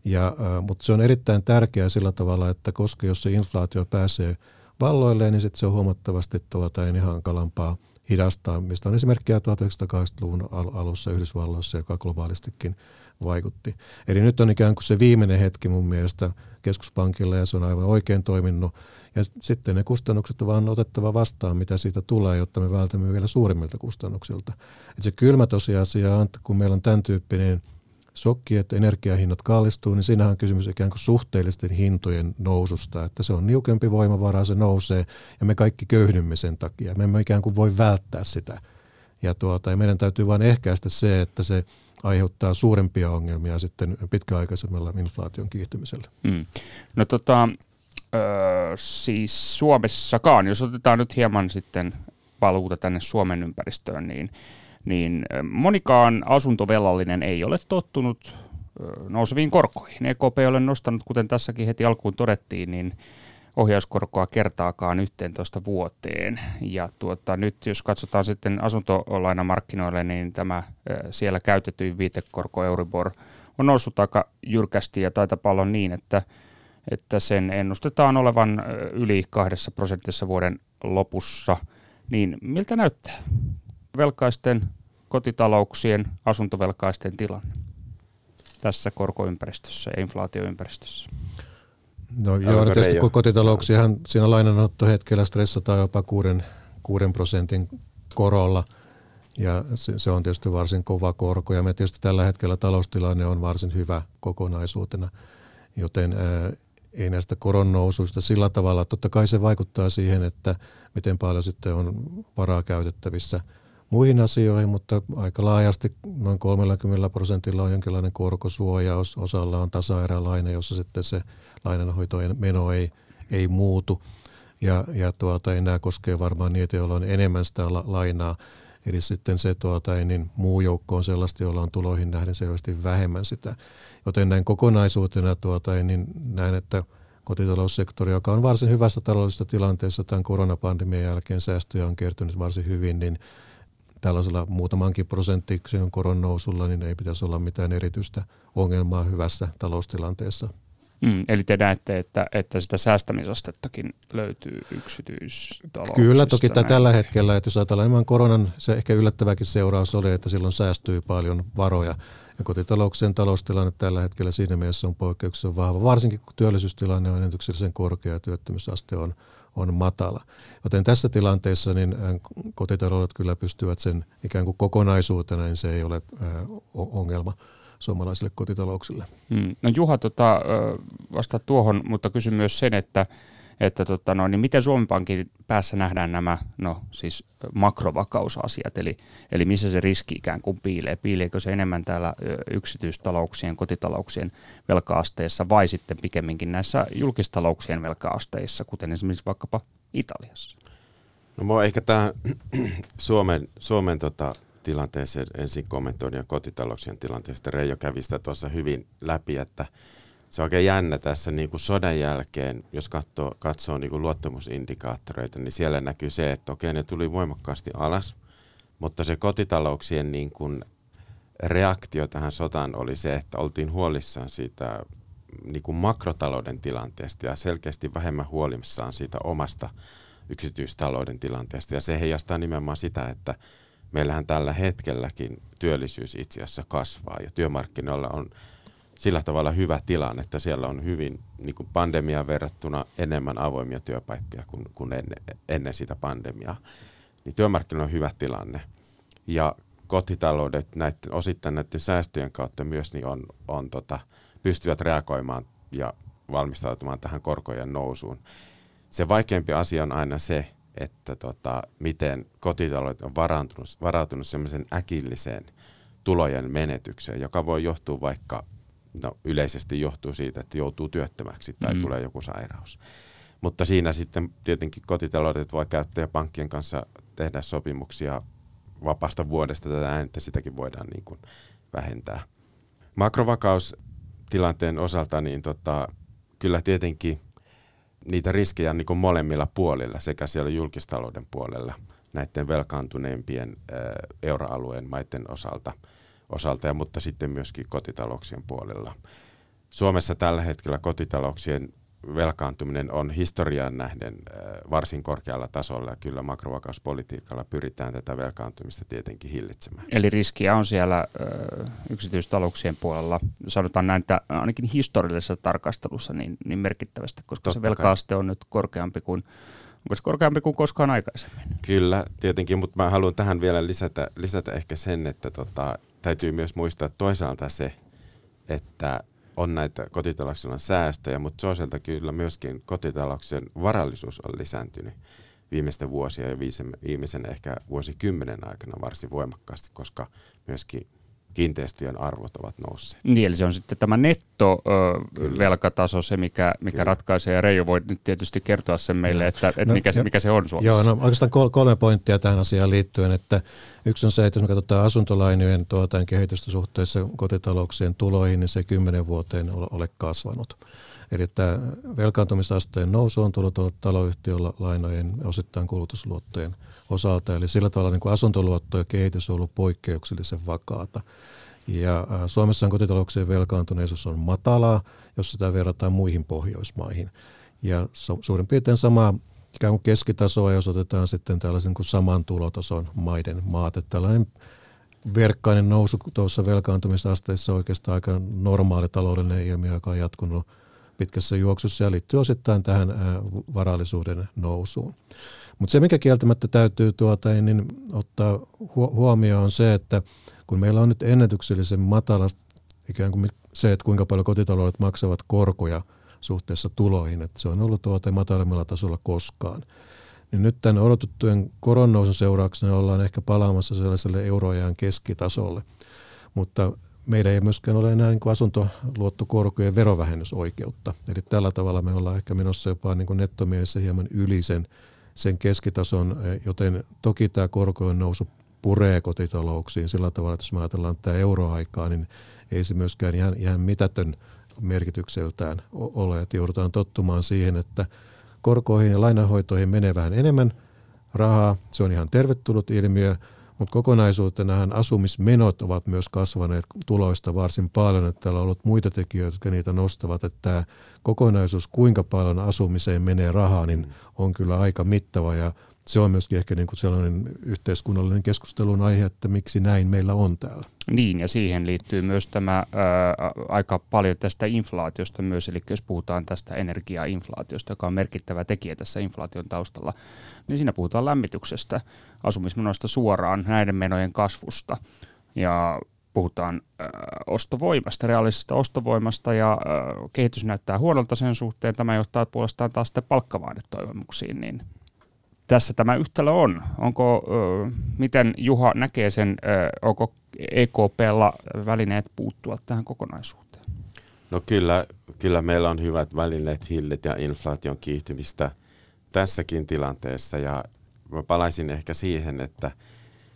Ja, mutta se on erittäin tärkeää sillä tavalla, että koska jos se inflaatio pääsee valloilleen, niin sitten se on huomattavasti tuota, niin hankalampaa hidastaa, mistä on esimerkkejä 1980-luvun alussa Yhdysvalloissa, joka globaalistikin vaikutti. Eli nyt on ikään kuin se viimeinen hetki mun mielestä keskuspankilla ja se on aivan oikein toiminut. Ja sitten ne kustannukset on vaan otettava vastaan, mitä siitä tulee, jotta me vältämme vielä suurimmilta kustannuksilta. Et se kylmä tosiasia on, että kun meillä on tämän tyyppinen shokki, että energiahinnat kallistuu, niin siinähän on kysymys ikään kuin suhteellisten hintojen noususta, että se on niukempi voimavara, se nousee ja me kaikki köyhdymme sen takia. Me emme ikään kuin voi välttää sitä. Ja, tuota, ja meidän täytyy vain ehkäistä se, että se aiheuttaa suurempia ongelmia sitten pitkäaikaisemmalla inflaation kiihtymisellä. Mm. No tota, ö, siis Suomessakaan, jos otetaan nyt hieman sitten paluuta tänne Suomen ympäristöön, niin, niin monikaan asuntovelallinen ei ole tottunut nouseviin korkoihin. EKP ei ole nostanut, kuten tässäkin heti alkuun todettiin, niin ohjauskorkoa kertaakaan 11 vuoteen. Ja tuota, nyt jos katsotaan sitten asuntolainamarkkinoille, niin tämä siellä käytetyin viitekorko Euribor on noussut aika jyrkästi ja taitaa olla niin, että, että sen ennustetaan olevan yli kahdessa prosentissa vuoden lopussa. Niin miltä näyttää velkaisten kotitalouksien, asuntovelkaisten tilanne tässä korkoympäristössä ja inflaatioympäristössä? No joo, tietysti kotitalouksiahan siinä lainanottohetkellä stressataan jopa 6, 6 prosentin korolla. Ja se, se on tietysti varsin kova korko. Ja me tietysti tällä hetkellä taloustilanne on varsin hyvä kokonaisuutena, joten ää, ei näistä koronnousuista sillä tavalla, totta kai se vaikuttaa siihen, että miten paljon sitten on varaa käytettävissä – muihin asioihin, mutta aika laajasti noin 30 prosentilla on jonkinlainen korkosuoja, osalla on tasaerälaina, jossa sitten se lainanhoitojen meno ei, ei muutu. Ja, ja tuota, nämä koskee varmaan niitä, joilla on enemmän sitä la, lainaa. Eli sitten se tuota, niin muu joukko on sellaista, joilla on tuloihin nähden selvästi vähemmän sitä. Joten näin kokonaisuutena tuota, niin näen, että kotitaloussektori, joka on varsin hyvässä taloudellisessa tilanteessa tämän koronapandemian jälkeen, säästöjä on kertynyt varsin hyvin, niin tällaisella muutamankin prosenttiksen koron nousulla, niin ei pitäisi olla mitään erityistä ongelmaa hyvässä taloustilanteessa. Mm, eli te näette, että, että sitä säästämisastettakin löytyy yksityistalouksista. Kyllä, toki näin. tällä hetkellä, että jos ajatellaan ilman koronan, se ehkä yllättäväkin seuraus oli, että silloin säästyy paljon varoja. Ja kotitalouksien taloustilanne tällä hetkellä siinä mielessä on poikkeuksellisen vahva, varsinkin kun työllisyystilanne on ennätyksellisen korkea ja työttömyysaste on, on matala. Joten tässä tilanteessa niin kotitaloudet kyllä pystyvät sen ikään kuin kokonaisuutena, niin se ei ole ongelma suomalaisille kotitalouksille. Hmm. No Juha, tota, vasta tuohon, mutta kysyn myös sen, että että tota, no, niin miten Suomen Pankin päässä nähdään nämä no, siis makrovakausasiat, eli, eli missä se riski ikään kuin piilee? Piileekö se enemmän täällä yksityistalouksien, kotitalouksien velkaasteissa vai sitten pikemminkin näissä julkistalouksien velkaasteissa, kuten esimerkiksi vaikkapa Italiassa? No mä ehkä tämä Suomen, Suomen tota, tilanteeseen ensin kommentoin ja kotitalouksien tilanteesta. Reijo kävi sitä tuossa hyvin läpi, että – se on oikein jännä tässä niin kuin sodan jälkeen, jos katsoo, katsoo niin kuin luottamusindikaattoreita, niin siellä näkyy se, että okei, ne tuli voimakkaasti alas, mutta se kotitalouksien niin kuin reaktio tähän sotaan oli se, että oltiin huolissaan siitä niin kuin makrotalouden tilanteesta ja selkeästi vähemmän huolissaan siitä omasta yksityistalouden tilanteesta. Ja se heijastaa nimenomaan sitä, että meillähän tällä hetkelläkin työllisyys itse asiassa kasvaa ja työmarkkinoilla on sillä tavalla hyvä tilanne, että siellä on hyvin niin kuin pandemiaan verrattuna enemmän avoimia työpaikkoja kuin, kuin ennen, ennen sitä pandemiaa. Niin työmarkkinoilla on hyvä tilanne. Ja kotitaloudet näiden, osittain näiden säästöjen kautta myös niin on, on tota, pystyvät reagoimaan ja valmistautumaan tähän korkojen nousuun. Se vaikeampi asia on aina se, että tota, miten kotitaloudet on varautunut, varautunut sellaisen äkilliseen tulojen menetykseen, joka voi johtua vaikka no, yleisesti johtuu siitä, että joutuu työttömäksi tai mm. tulee joku sairaus. Mutta siinä sitten tietenkin kotitaloudet voi käyttää ja pankkien kanssa tehdä sopimuksia vapaasta vuodesta tätä ääntä, sitäkin voidaan niin kuin vähentää. Makrovakaustilanteen osalta niin tota, kyllä tietenkin niitä riskejä on niin kuin molemmilla puolilla, sekä siellä julkistalouden puolella näiden velkaantuneimpien euroalueen maiden osalta – osalta, mutta sitten myöskin kotitalouksien puolella. Suomessa tällä hetkellä kotitalouksien velkaantuminen on historiaan nähden äh, varsin korkealla tasolla ja kyllä makrovakauspolitiikalla pyritään tätä velkaantumista tietenkin hillitsemään. Eli riskiä on siellä äh, yksityistalouksien puolella, sanotaan näin, että ainakin historiallisessa tarkastelussa niin, niin merkittävästi, koska Totta se velkaaste kai. on nyt korkeampi kuin Onko se korkeampi kuin koskaan aikaisemmin? Kyllä, tietenkin, mutta mä haluan tähän vielä lisätä, lisätä ehkä sen, että tota, täytyy myös muistaa toisaalta se, että on näitä kotitalouksien säästöjä, mutta toisaalta kyllä myöskin kotitalouksien varallisuus on lisääntynyt viimeisten vuosien ja viimeisen ehkä vuosikymmenen aikana varsin voimakkaasti, koska myöskin kiinteistöjen arvot ovat nousseet. Niin, eli se on sitten tämä nettovelkataso se, mikä, mikä ratkaisee. Ja Reijo voi nyt tietysti kertoa sen meille, että, että no, mikä, se, mikä se on Suomessa. Joo, no oikeastaan kolme pointtia tähän asiaan liittyen. Että yksi on se, että jos me katsotaan asuntolainojen tuotain kehitystä suhteessa kotitalouksien tuloihin, niin se kymmenen vuoteen ole, ole kasvanut. Eli tämä velkaantumisasteen nousu on tullut taloyhtiön lainojen osittain kulutusluottojen osalta. Eli sillä tavalla niin kuin asuntoluottojen kehitys on ollut poikkeuksellisen vakaata. Ja Suomessa kotitalouksien velkaantuneisuus on matalaa, jos sitä verrataan muihin Pohjoismaihin. Ja suurin piirtein sama ikään kuin keskitasoa, jos otetaan sitten tällaisen kuin saman tulotason maiden maat. Että tällainen verkkainen nousu tuossa velkaantumisasteessa on oikeastaan aika normaali taloudellinen ilmiö, joka on jatkunut pitkässä juoksussa ja liittyy osittain tähän varallisuuden nousuun. Mutta se, mikä kieltämättä täytyy tuota, niin ottaa huomioon on se, että kun meillä on nyt ennätyksellisen matala ikään kuin se, että kuinka paljon kotitaloudet maksavat korkoja suhteessa tuloihin, että se on ollut tuota matalimmalla tasolla koskaan. Niin nyt tämän odotettujen koronnousun seurauksena ollaan ehkä palaamassa sellaiselle euroajan keskitasolle. Mutta meillä ei myöskään ole enää niin kuin asuntoluottokorkojen verovähennysoikeutta. Eli tällä tavalla me ollaan ehkä menossa jopa niin kuin nettomielessä hieman yli sen, sen keskitason, joten toki tämä korkojen nousu puree kotitalouksiin sillä tavalla, että jos me ajatellaan tämä euroaikaa, niin ei se myöskään ihan, ihan mitätön merkitykseltään ole, että joudutaan tottumaan siihen, että korkoihin ja lainanhoitoihin menee vähän enemmän rahaa, se on ihan tervetullut ilmiö, mutta kokonaisuutenahan asumismenot ovat myös kasvaneet tuloista varsin paljon, että täällä on ollut muita tekijöitä, jotka niitä nostavat, että tämä kokonaisuus, kuinka paljon asumiseen menee rahaa, niin on kyllä aika mittava. Ja se on myöskin ehkä niin kuin sellainen yhteiskunnallinen keskustelun aihe, että miksi näin meillä on täällä. Niin, ja siihen liittyy myös tämä ää, aika paljon tästä inflaatiosta myös, eli jos puhutaan tästä energiainflaatiosta, joka on merkittävä tekijä tässä inflaation taustalla, niin siinä puhutaan lämmityksestä, asumismenoista suoraan, näiden menojen kasvusta, ja puhutaan äh, ostovoimasta, reaalisesta ostovoimasta ja äh, kehitys näyttää huonolta sen suhteen. Tämä johtaa puolestaan taas sitten palkkavaadetoivomuksiin, niin tässä tämä yhtälö on. Onko, miten Juha näkee sen, onko EKPlla välineet puuttua tähän kokonaisuuteen? No kyllä, kyllä meillä on hyvät välineet hillitä inflaation kiihtymistä tässäkin tilanteessa ja mä palaisin ehkä siihen, että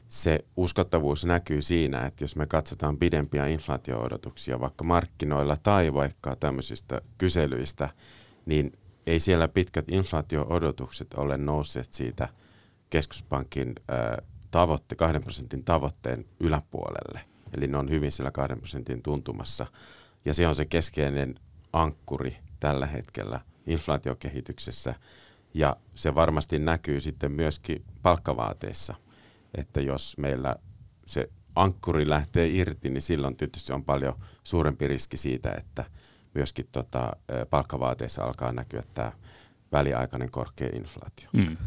se uskottavuus näkyy siinä, että jos me katsotaan pidempiä inflaatio-odotuksia vaikka markkinoilla tai vaikka tämmöisistä kyselyistä, niin ei siellä pitkät inflaatio-odotukset ole nousseet siitä keskuspankin tavoitte, kahden prosentin tavoitteen yläpuolelle. Eli ne on hyvin siellä kahden prosentin tuntumassa. Ja se on se keskeinen ankkuri tällä hetkellä inflaatiokehityksessä. Ja se varmasti näkyy sitten myöskin palkkavaateessa, että jos meillä se ankkuri lähtee irti, niin silloin tietysti on paljon suurempi riski siitä, että myöskin tota, palkkavaateissa alkaa näkyä tämä väliaikainen korkea inflaatio. Mm.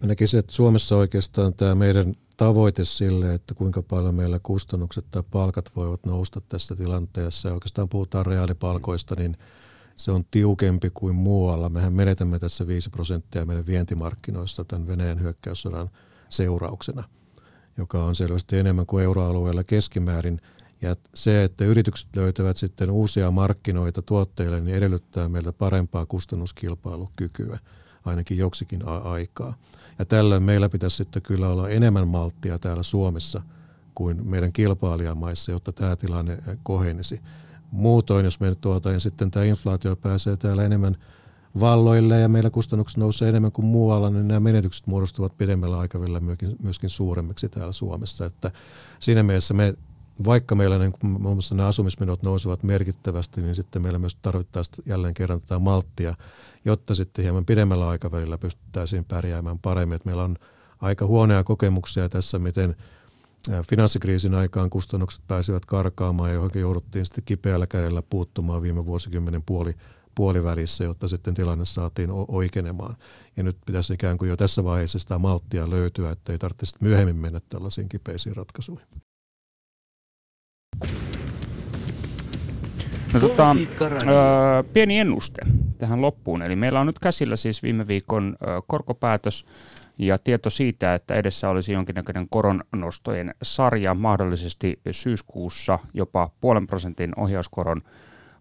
Mä näkisin, että Suomessa oikeastaan tämä meidän tavoite sille, että kuinka paljon meillä kustannukset tai palkat voivat nousta tässä tilanteessa, ja oikeastaan puhutaan reaalipalkoista, niin se on tiukempi kuin muualla. Mehän menetämme tässä 5 prosenttia meidän vientimarkkinoista tämän Venäjän hyökkäyssodan seurauksena, joka on selvästi enemmän kuin euroalueella keskimäärin – ja se, että yritykset löytävät sitten uusia markkinoita tuotteille, niin edellyttää meiltä parempaa kustannuskilpailukykyä ainakin joksikin aikaa. Ja tällöin meillä pitäisi sitten kyllä olla enemmän malttia täällä Suomessa kuin meidän kilpailijamaissa, jotta tämä tilanne kohenisi. Muutoin, jos me tuota, niin sitten tämä inflaatio pääsee täällä enemmän valloille ja meillä kustannukset nousee enemmän kuin muualla, niin nämä menetykset muodostuvat pidemmällä aikavälillä myöskin, myöskin suuremmiksi täällä Suomessa. Että siinä mielessä me vaikka meillä niin muun muassa nämä asumismenot nousevat merkittävästi, niin sitten meillä myös tarvittaisiin jälleen kerran tätä malttia, jotta sitten hieman pidemmällä aikavälillä pystyttäisiin pärjäämään paremmin. Että meillä on aika huonoja kokemuksia tässä, miten finanssikriisin aikaan kustannukset pääsivät karkaamaan ja johonkin jouduttiin sitten kipeällä kädellä puuttumaan viime vuosikymmenen puoli, puolivälissä, jotta sitten tilanne saatiin oikeenemaan. Ja nyt pitäisi ikään kuin jo tässä vaiheessa sitä malttia löytyä, että ei tarvitse myöhemmin mennä tällaisiin kipeisiin ratkaisuihin. No, tota, ö, pieni ennuste tähän loppuun. Eli meillä on nyt käsillä siis viime viikon ö, korkopäätös ja tieto siitä, että edessä olisi jonkinnäköinen koronnostojen sarja, mahdollisesti syyskuussa jopa puolen prosentin ohjauskoron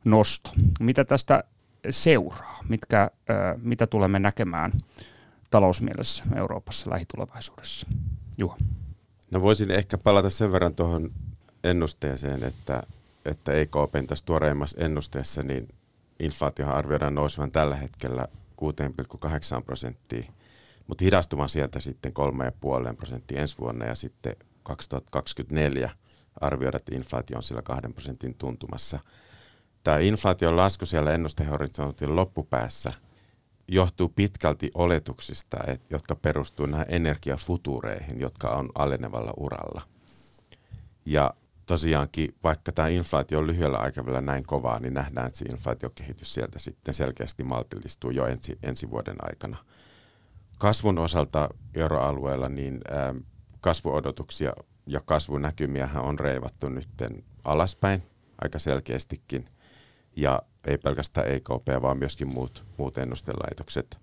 nosto. Mitä tästä seuraa? Mitkä, ö, mitä tulemme näkemään talousmielessä Euroopassa lähitulevaisuudessa? Juha. No voisin ehkä palata sen verran tuohon ennusteeseen, että, että EKPn tässä tuoreimmassa ennusteessa niin inflaatiohan arvioidaan nousevan tällä hetkellä 6,8 prosenttia, mutta hidastuvan sieltä sitten 3,5 prosenttia ensi vuonna ja sitten 2024 arvioidaan, että inflaatio on sillä 2 prosentin tuntumassa. Tämä inflaation lasku siellä ennustehorisontin loppupäässä johtuu pitkälti oletuksista, et, jotka perustuu näihin energiafutureihin, jotka on alenevalla uralla. Ja tosiaankin, vaikka tämä inflaatio on lyhyellä aikavälillä näin kovaa, niin nähdään, että se inflaatiokehitys sieltä sitten selkeästi maltillistuu jo ensi, ensi vuoden aikana. Kasvun osalta euroalueella niin ää, kasvuodotuksia ja kasvunäkymiä on reivattu nyt alaspäin aika selkeästikin. Ja ei pelkästään EKP, vaan myöskin muut, muut ennustelaitokset.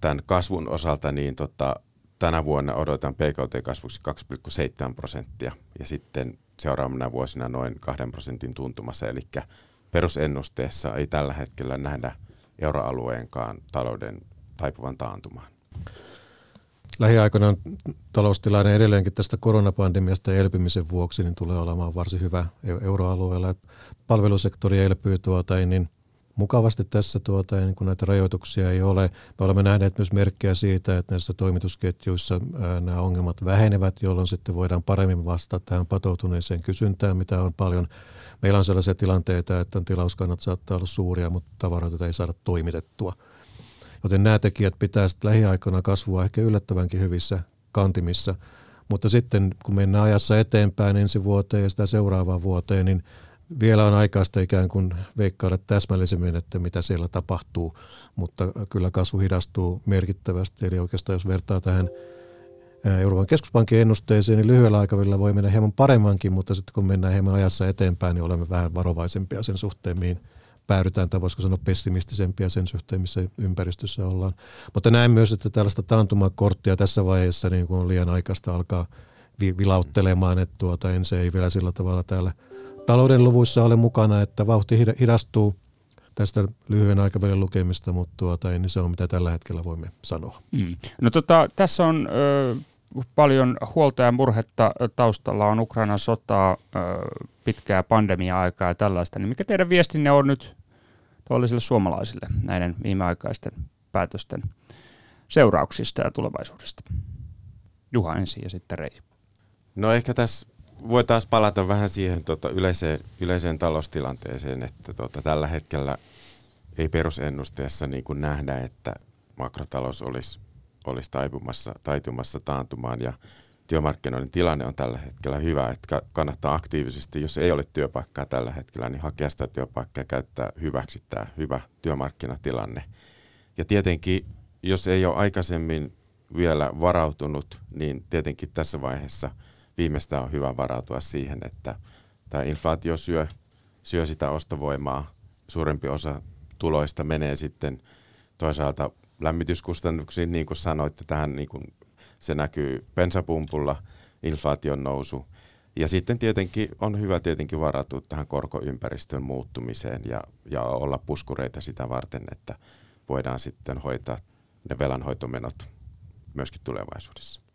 Tämän kasvun osalta niin tota, tänä vuonna odotan PKT-kasvuksi 2,7 prosenttia ja sitten seuraavana vuosina noin 2 prosentin tuntumassa. Eli perusennusteessa ei tällä hetkellä nähdä euroalueenkaan talouden taipuvan taantumaan. Lähiaikoina taloustilanne edelleenkin tästä koronapandemiasta elpymisen vuoksi niin tulee olemaan varsin hyvä euroalueella. Palvelusektori elpyy tuota, niin – mukavasti tässä, tuota, niin kun näitä rajoituksia ei ole. Me olemme nähneet myös merkkejä siitä, että näissä toimitusketjuissa nämä ongelmat vähenevät, jolloin sitten voidaan paremmin vastata tähän patoutuneeseen kysyntään, mitä on paljon. Meillä on sellaisia tilanteita, että tilauskannat saattaa olla suuria, mutta tavaroita ei saada toimitettua. Joten nämä tekijät pitää sitten lähiaikoina kasvua ehkä yllättävänkin hyvissä kantimissa. Mutta sitten kun mennään ajassa eteenpäin ensi vuoteen ja sitä seuraavaan vuoteen, niin vielä on aikaista ikään kuin veikkailla täsmällisemmin, että mitä siellä tapahtuu, mutta kyllä kasvu hidastuu merkittävästi. Eli oikeastaan jos vertaa tähän Euroopan keskuspankin ennusteeseen, niin lyhyellä aikavälillä voi mennä hieman paremmankin, mutta sitten kun mennään hieman ajassa eteenpäin, niin olemme vähän varovaisempia sen suhteen, mihin päädytään, tai voisiko sanoa pessimistisempia sen suhteen, missä ympäristössä ollaan. Mutta näen myös, että tällaista taantumakorttia tässä vaiheessa niin kuin on liian aikaista alkaa vilauttelemaan, että tuota, en se ei vielä sillä tavalla täällä – talouden luvuissa ole mukana, että vauhti hidastuu tästä lyhyen aikavälin lukemista, mutta tuota, niin se on mitä tällä hetkellä voimme sanoa. Mm. No tota, tässä on ö, paljon huolta ja murhetta taustalla, on Ukrainan sotaa, ö, pitkää pandemia-aikaa ja tällaista, niin mikä teidän viestinne on nyt tavallisille suomalaisille näiden viimeaikaisten päätösten seurauksista ja tulevaisuudesta? Juha ensin ja sitten Rei. No ehkä tässä voi taas palata vähän siihen tota, yleiseen, yleiseen taloustilanteeseen, että tota, tällä hetkellä ei perusennusteessa niin kuin nähdä, että makrotalous olisi, olisi taipumassa, taitumassa taantumaan ja työmarkkinoiden tilanne on tällä hetkellä hyvä, että kannattaa aktiivisesti, jos ei ole työpaikkaa tällä hetkellä, niin hakea sitä työpaikkaa ja käyttää hyväksi tämä hyvä työmarkkinatilanne. Ja tietenkin, jos ei ole aikaisemmin vielä varautunut, niin tietenkin tässä vaiheessa – viimeistään on hyvä varautua siihen, että tämä inflaatio syö, syö sitä ostovoimaa. Suurempi osa tuloista menee sitten toisaalta lämmityskustannuksiin, niin kuin sanoitte, tähän niin kuin se näkyy pensapumpulla, inflaation nousu. Ja sitten tietenkin on hyvä tietenkin varautua tähän korkoympäristön muuttumiseen ja, ja olla puskureita sitä varten, että voidaan sitten hoitaa ne velanhoitomenot myöskin tulevaisuudessa.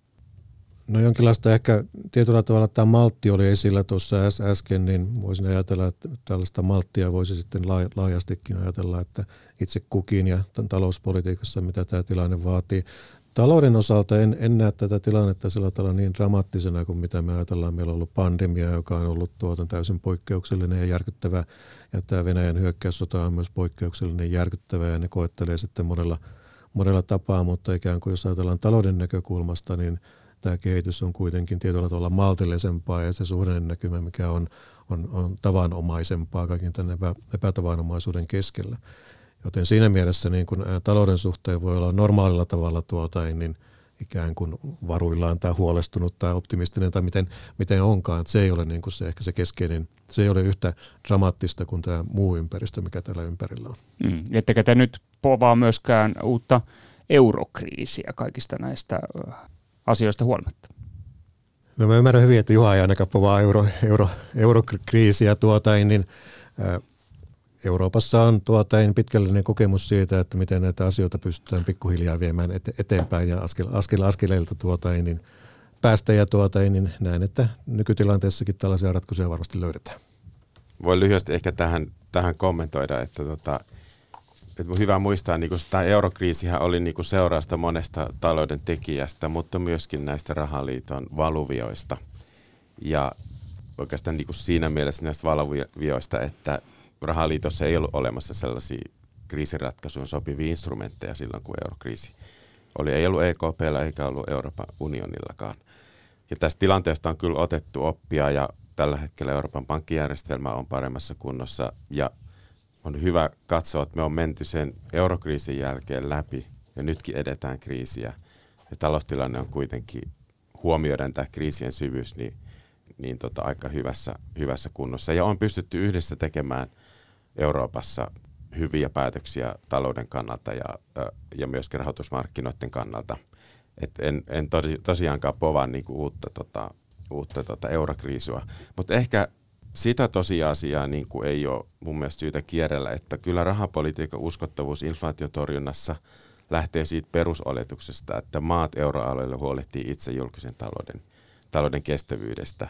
No jonkinlaista ehkä tietyllä tavalla tämä maltti oli esillä tuossa äsken, niin voisin ajatella, että tällaista malttia voisi sitten laajastikin ajatella, että itse kukin ja tämän talouspolitiikassa, mitä tämä tilanne vaatii. Talouden osalta en, en näe tätä tilannetta sillä tavalla niin dramaattisena kuin mitä me ajatellaan. Meillä on ollut pandemia, joka on ollut tuota täysin poikkeuksellinen ja järkyttävä. Ja tämä Venäjän hyökkäyssota on myös poikkeuksellinen ja järkyttävä ja ne koettelee sitten monella, monella tapaa. Mutta ikään kuin jos ajatellaan talouden näkökulmasta, niin – tämä kehitys on kuitenkin tietyllä tavalla maltillisempaa ja se suhdannäkymä, mikä on, on, on tavanomaisempaa kaiken tämän epätavanomaisuuden keskellä. Joten siinä mielessä niin kun talouden suhteen voi olla normaalilla tavalla tuota, niin ikään kuin varuillaan tai huolestunut tai optimistinen tai miten, miten onkaan. Että se ei ole niin kuin se, ehkä se keskeinen, se ei ole yhtä dramaattista kuin tämä muu ympäristö, mikä täällä ympärillä on. Mm. Ettekä te nyt povaa myöskään uutta eurokriisiä kaikista näistä asioista huolimatta? No mä ymmärrän hyvin, että Juha ei ainakaan povaa euro, euro, eurokriisiä tuota, niin ää, Euroopassa on tuota, pitkällinen kokemus siitä, että miten näitä asioita pystytään pikkuhiljaa viemään eteenpäin ja askel, askel, askeleilta tuota, niin päästä ja tuota, niin näen, että nykytilanteessakin tällaisia ratkaisuja varmasti löydetään. Voi lyhyesti ehkä tähän, tähän kommentoida, että, tota, että on hyvä muistaa, niin tämä eurokriisihän oli niin kuin seurausta monesta talouden tekijästä, mutta myöskin näistä rahaliiton valuvioista. Ja oikeastaan niin siinä mielessä näistä valuvioista, että rahaliitossa ei ollut olemassa sellaisia kriisiratkaisuun sopivia instrumentteja silloin, kun eurokriisi oli. Ei ollut EKPllä eikä ollut Euroopan unionillakaan. Ja tästä tilanteesta on kyllä otettu oppia ja tällä hetkellä Euroopan pankkijärjestelmä on paremmassa kunnossa ja on hyvä katsoa, että me on menty sen eurokriisin jälkeen läpi ja nytkin edetään kriisiä. Ja taloustilanne on kuitenkin, huomioiden tämä kriisien syvyys, niin, niin tota, aika hyvässä, hyvässä kunnossa. Ja on pystytty yhdessä tekemään – Euroopassa hyviä päätöksiä talouden kannalta ja, ja myöskin rahoitusmarkkinoiden kannalta. Et en, en tosi, tosiaankaan povaa niinku uutta, tota, uutta tota eurokriisua, mutta ehkä sitä tosiasiaa niin kuin ei ole mun mielestä syytä kierrellä, että kyllä rahapolitiikan uskottavuus inflaatiotorjunnassa lähtee siitä perusoletuksesta, että maat euroalueelle huolehtii itse julkisen talouden, talouden kestävyydestä.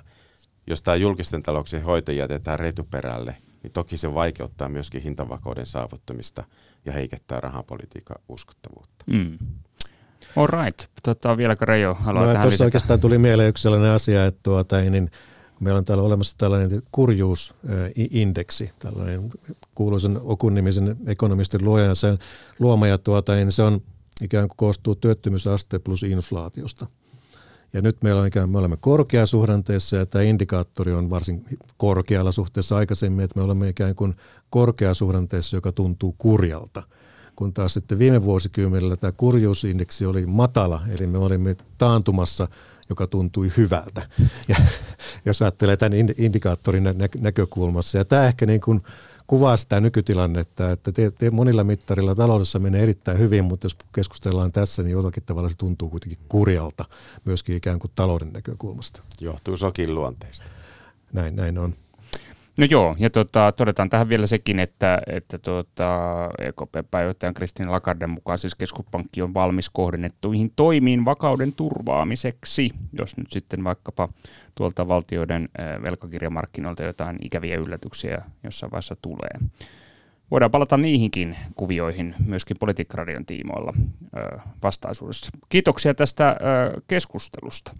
Jos tämä julkisten talouksien hoito jätetään retuperälle, niin toki se vaikeuttaa myöskin hintavakauden saavuttamista ja heikentää rahapolitiikan uskottavuutta. Mm. All right. Tota, vieläkö Reijo haluaa no, tähän Tuossa oikeastaan tuli mieleen yksi sellainen asia, että tuota, niin meillä on täällä olemassa tällainen kurjuusindeksi, tällainen kuuluisen Okun nimisen ekonomistin luoja, sen luoma, ja tuota, niin se on ikään kuin koostuu työttömyysaste plus inflaatiosta – ja nyt meillä on ikään, me olemme korkeasuhdanteessa ja tämä indikaattori on varsin korkealla suhteessa aikaisemmin, että me olemme ikään kuin korkeasuhdanteessa, joka tuntuu kurjalta. Kun taas sitten viime vuosikymmenellä tämä kurjuusindeksi oli matala, eli me olimme taantumassa, joka tuntui hyvältä. Ja jos ajattelee tämän indikaattorin näkökulmassa. Ja tämä ehkä niin kuin kuvaa sitä nykytilannetta, että te, te monilla mittarilla taloudessa menee erittäin hyvin, mutta jos keskustellaan tässä, niin jollakin tavalla se tuntuu kuitenkin kurjalta myöskin ikään kuin talouden näkökulmasta. Johtuu sokin luonteesta. Näin, näin on. No joo, ja tota, todetaan tähän vielä sekin, että, että tuota, EKP-pääjohtajan Kristin Lagarden mukaan siis keskuspankki on valmis kohdennettuihin toimiin vakauden turvaamiseksi, jos nyt sitten vaikkapa tuolta valtioiden velkakirjamarkkinoilta jotain ikäviä yllätyksiä jossain vaiheessa tulee. Voidaan palata niihinkin kuvioihin myöskin Politiikkaradion tiimoilla vastaisuudessa. Kiitoksia tästä keskustelusta.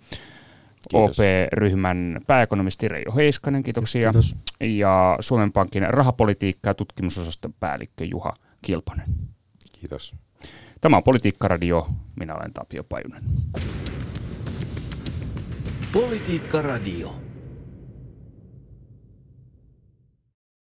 OP-ryhmän pääekonomisti Reijo Heiskanen, kiitoksia. Kiitos. Ja Suomen Pankin rahapolitiikka- ja tutkimusosaston päällikkö Juha Kilponen. Kiitos. Tämä on Politiikka-radio. Minä olen Tapio Pajunen. Politiikka-radio.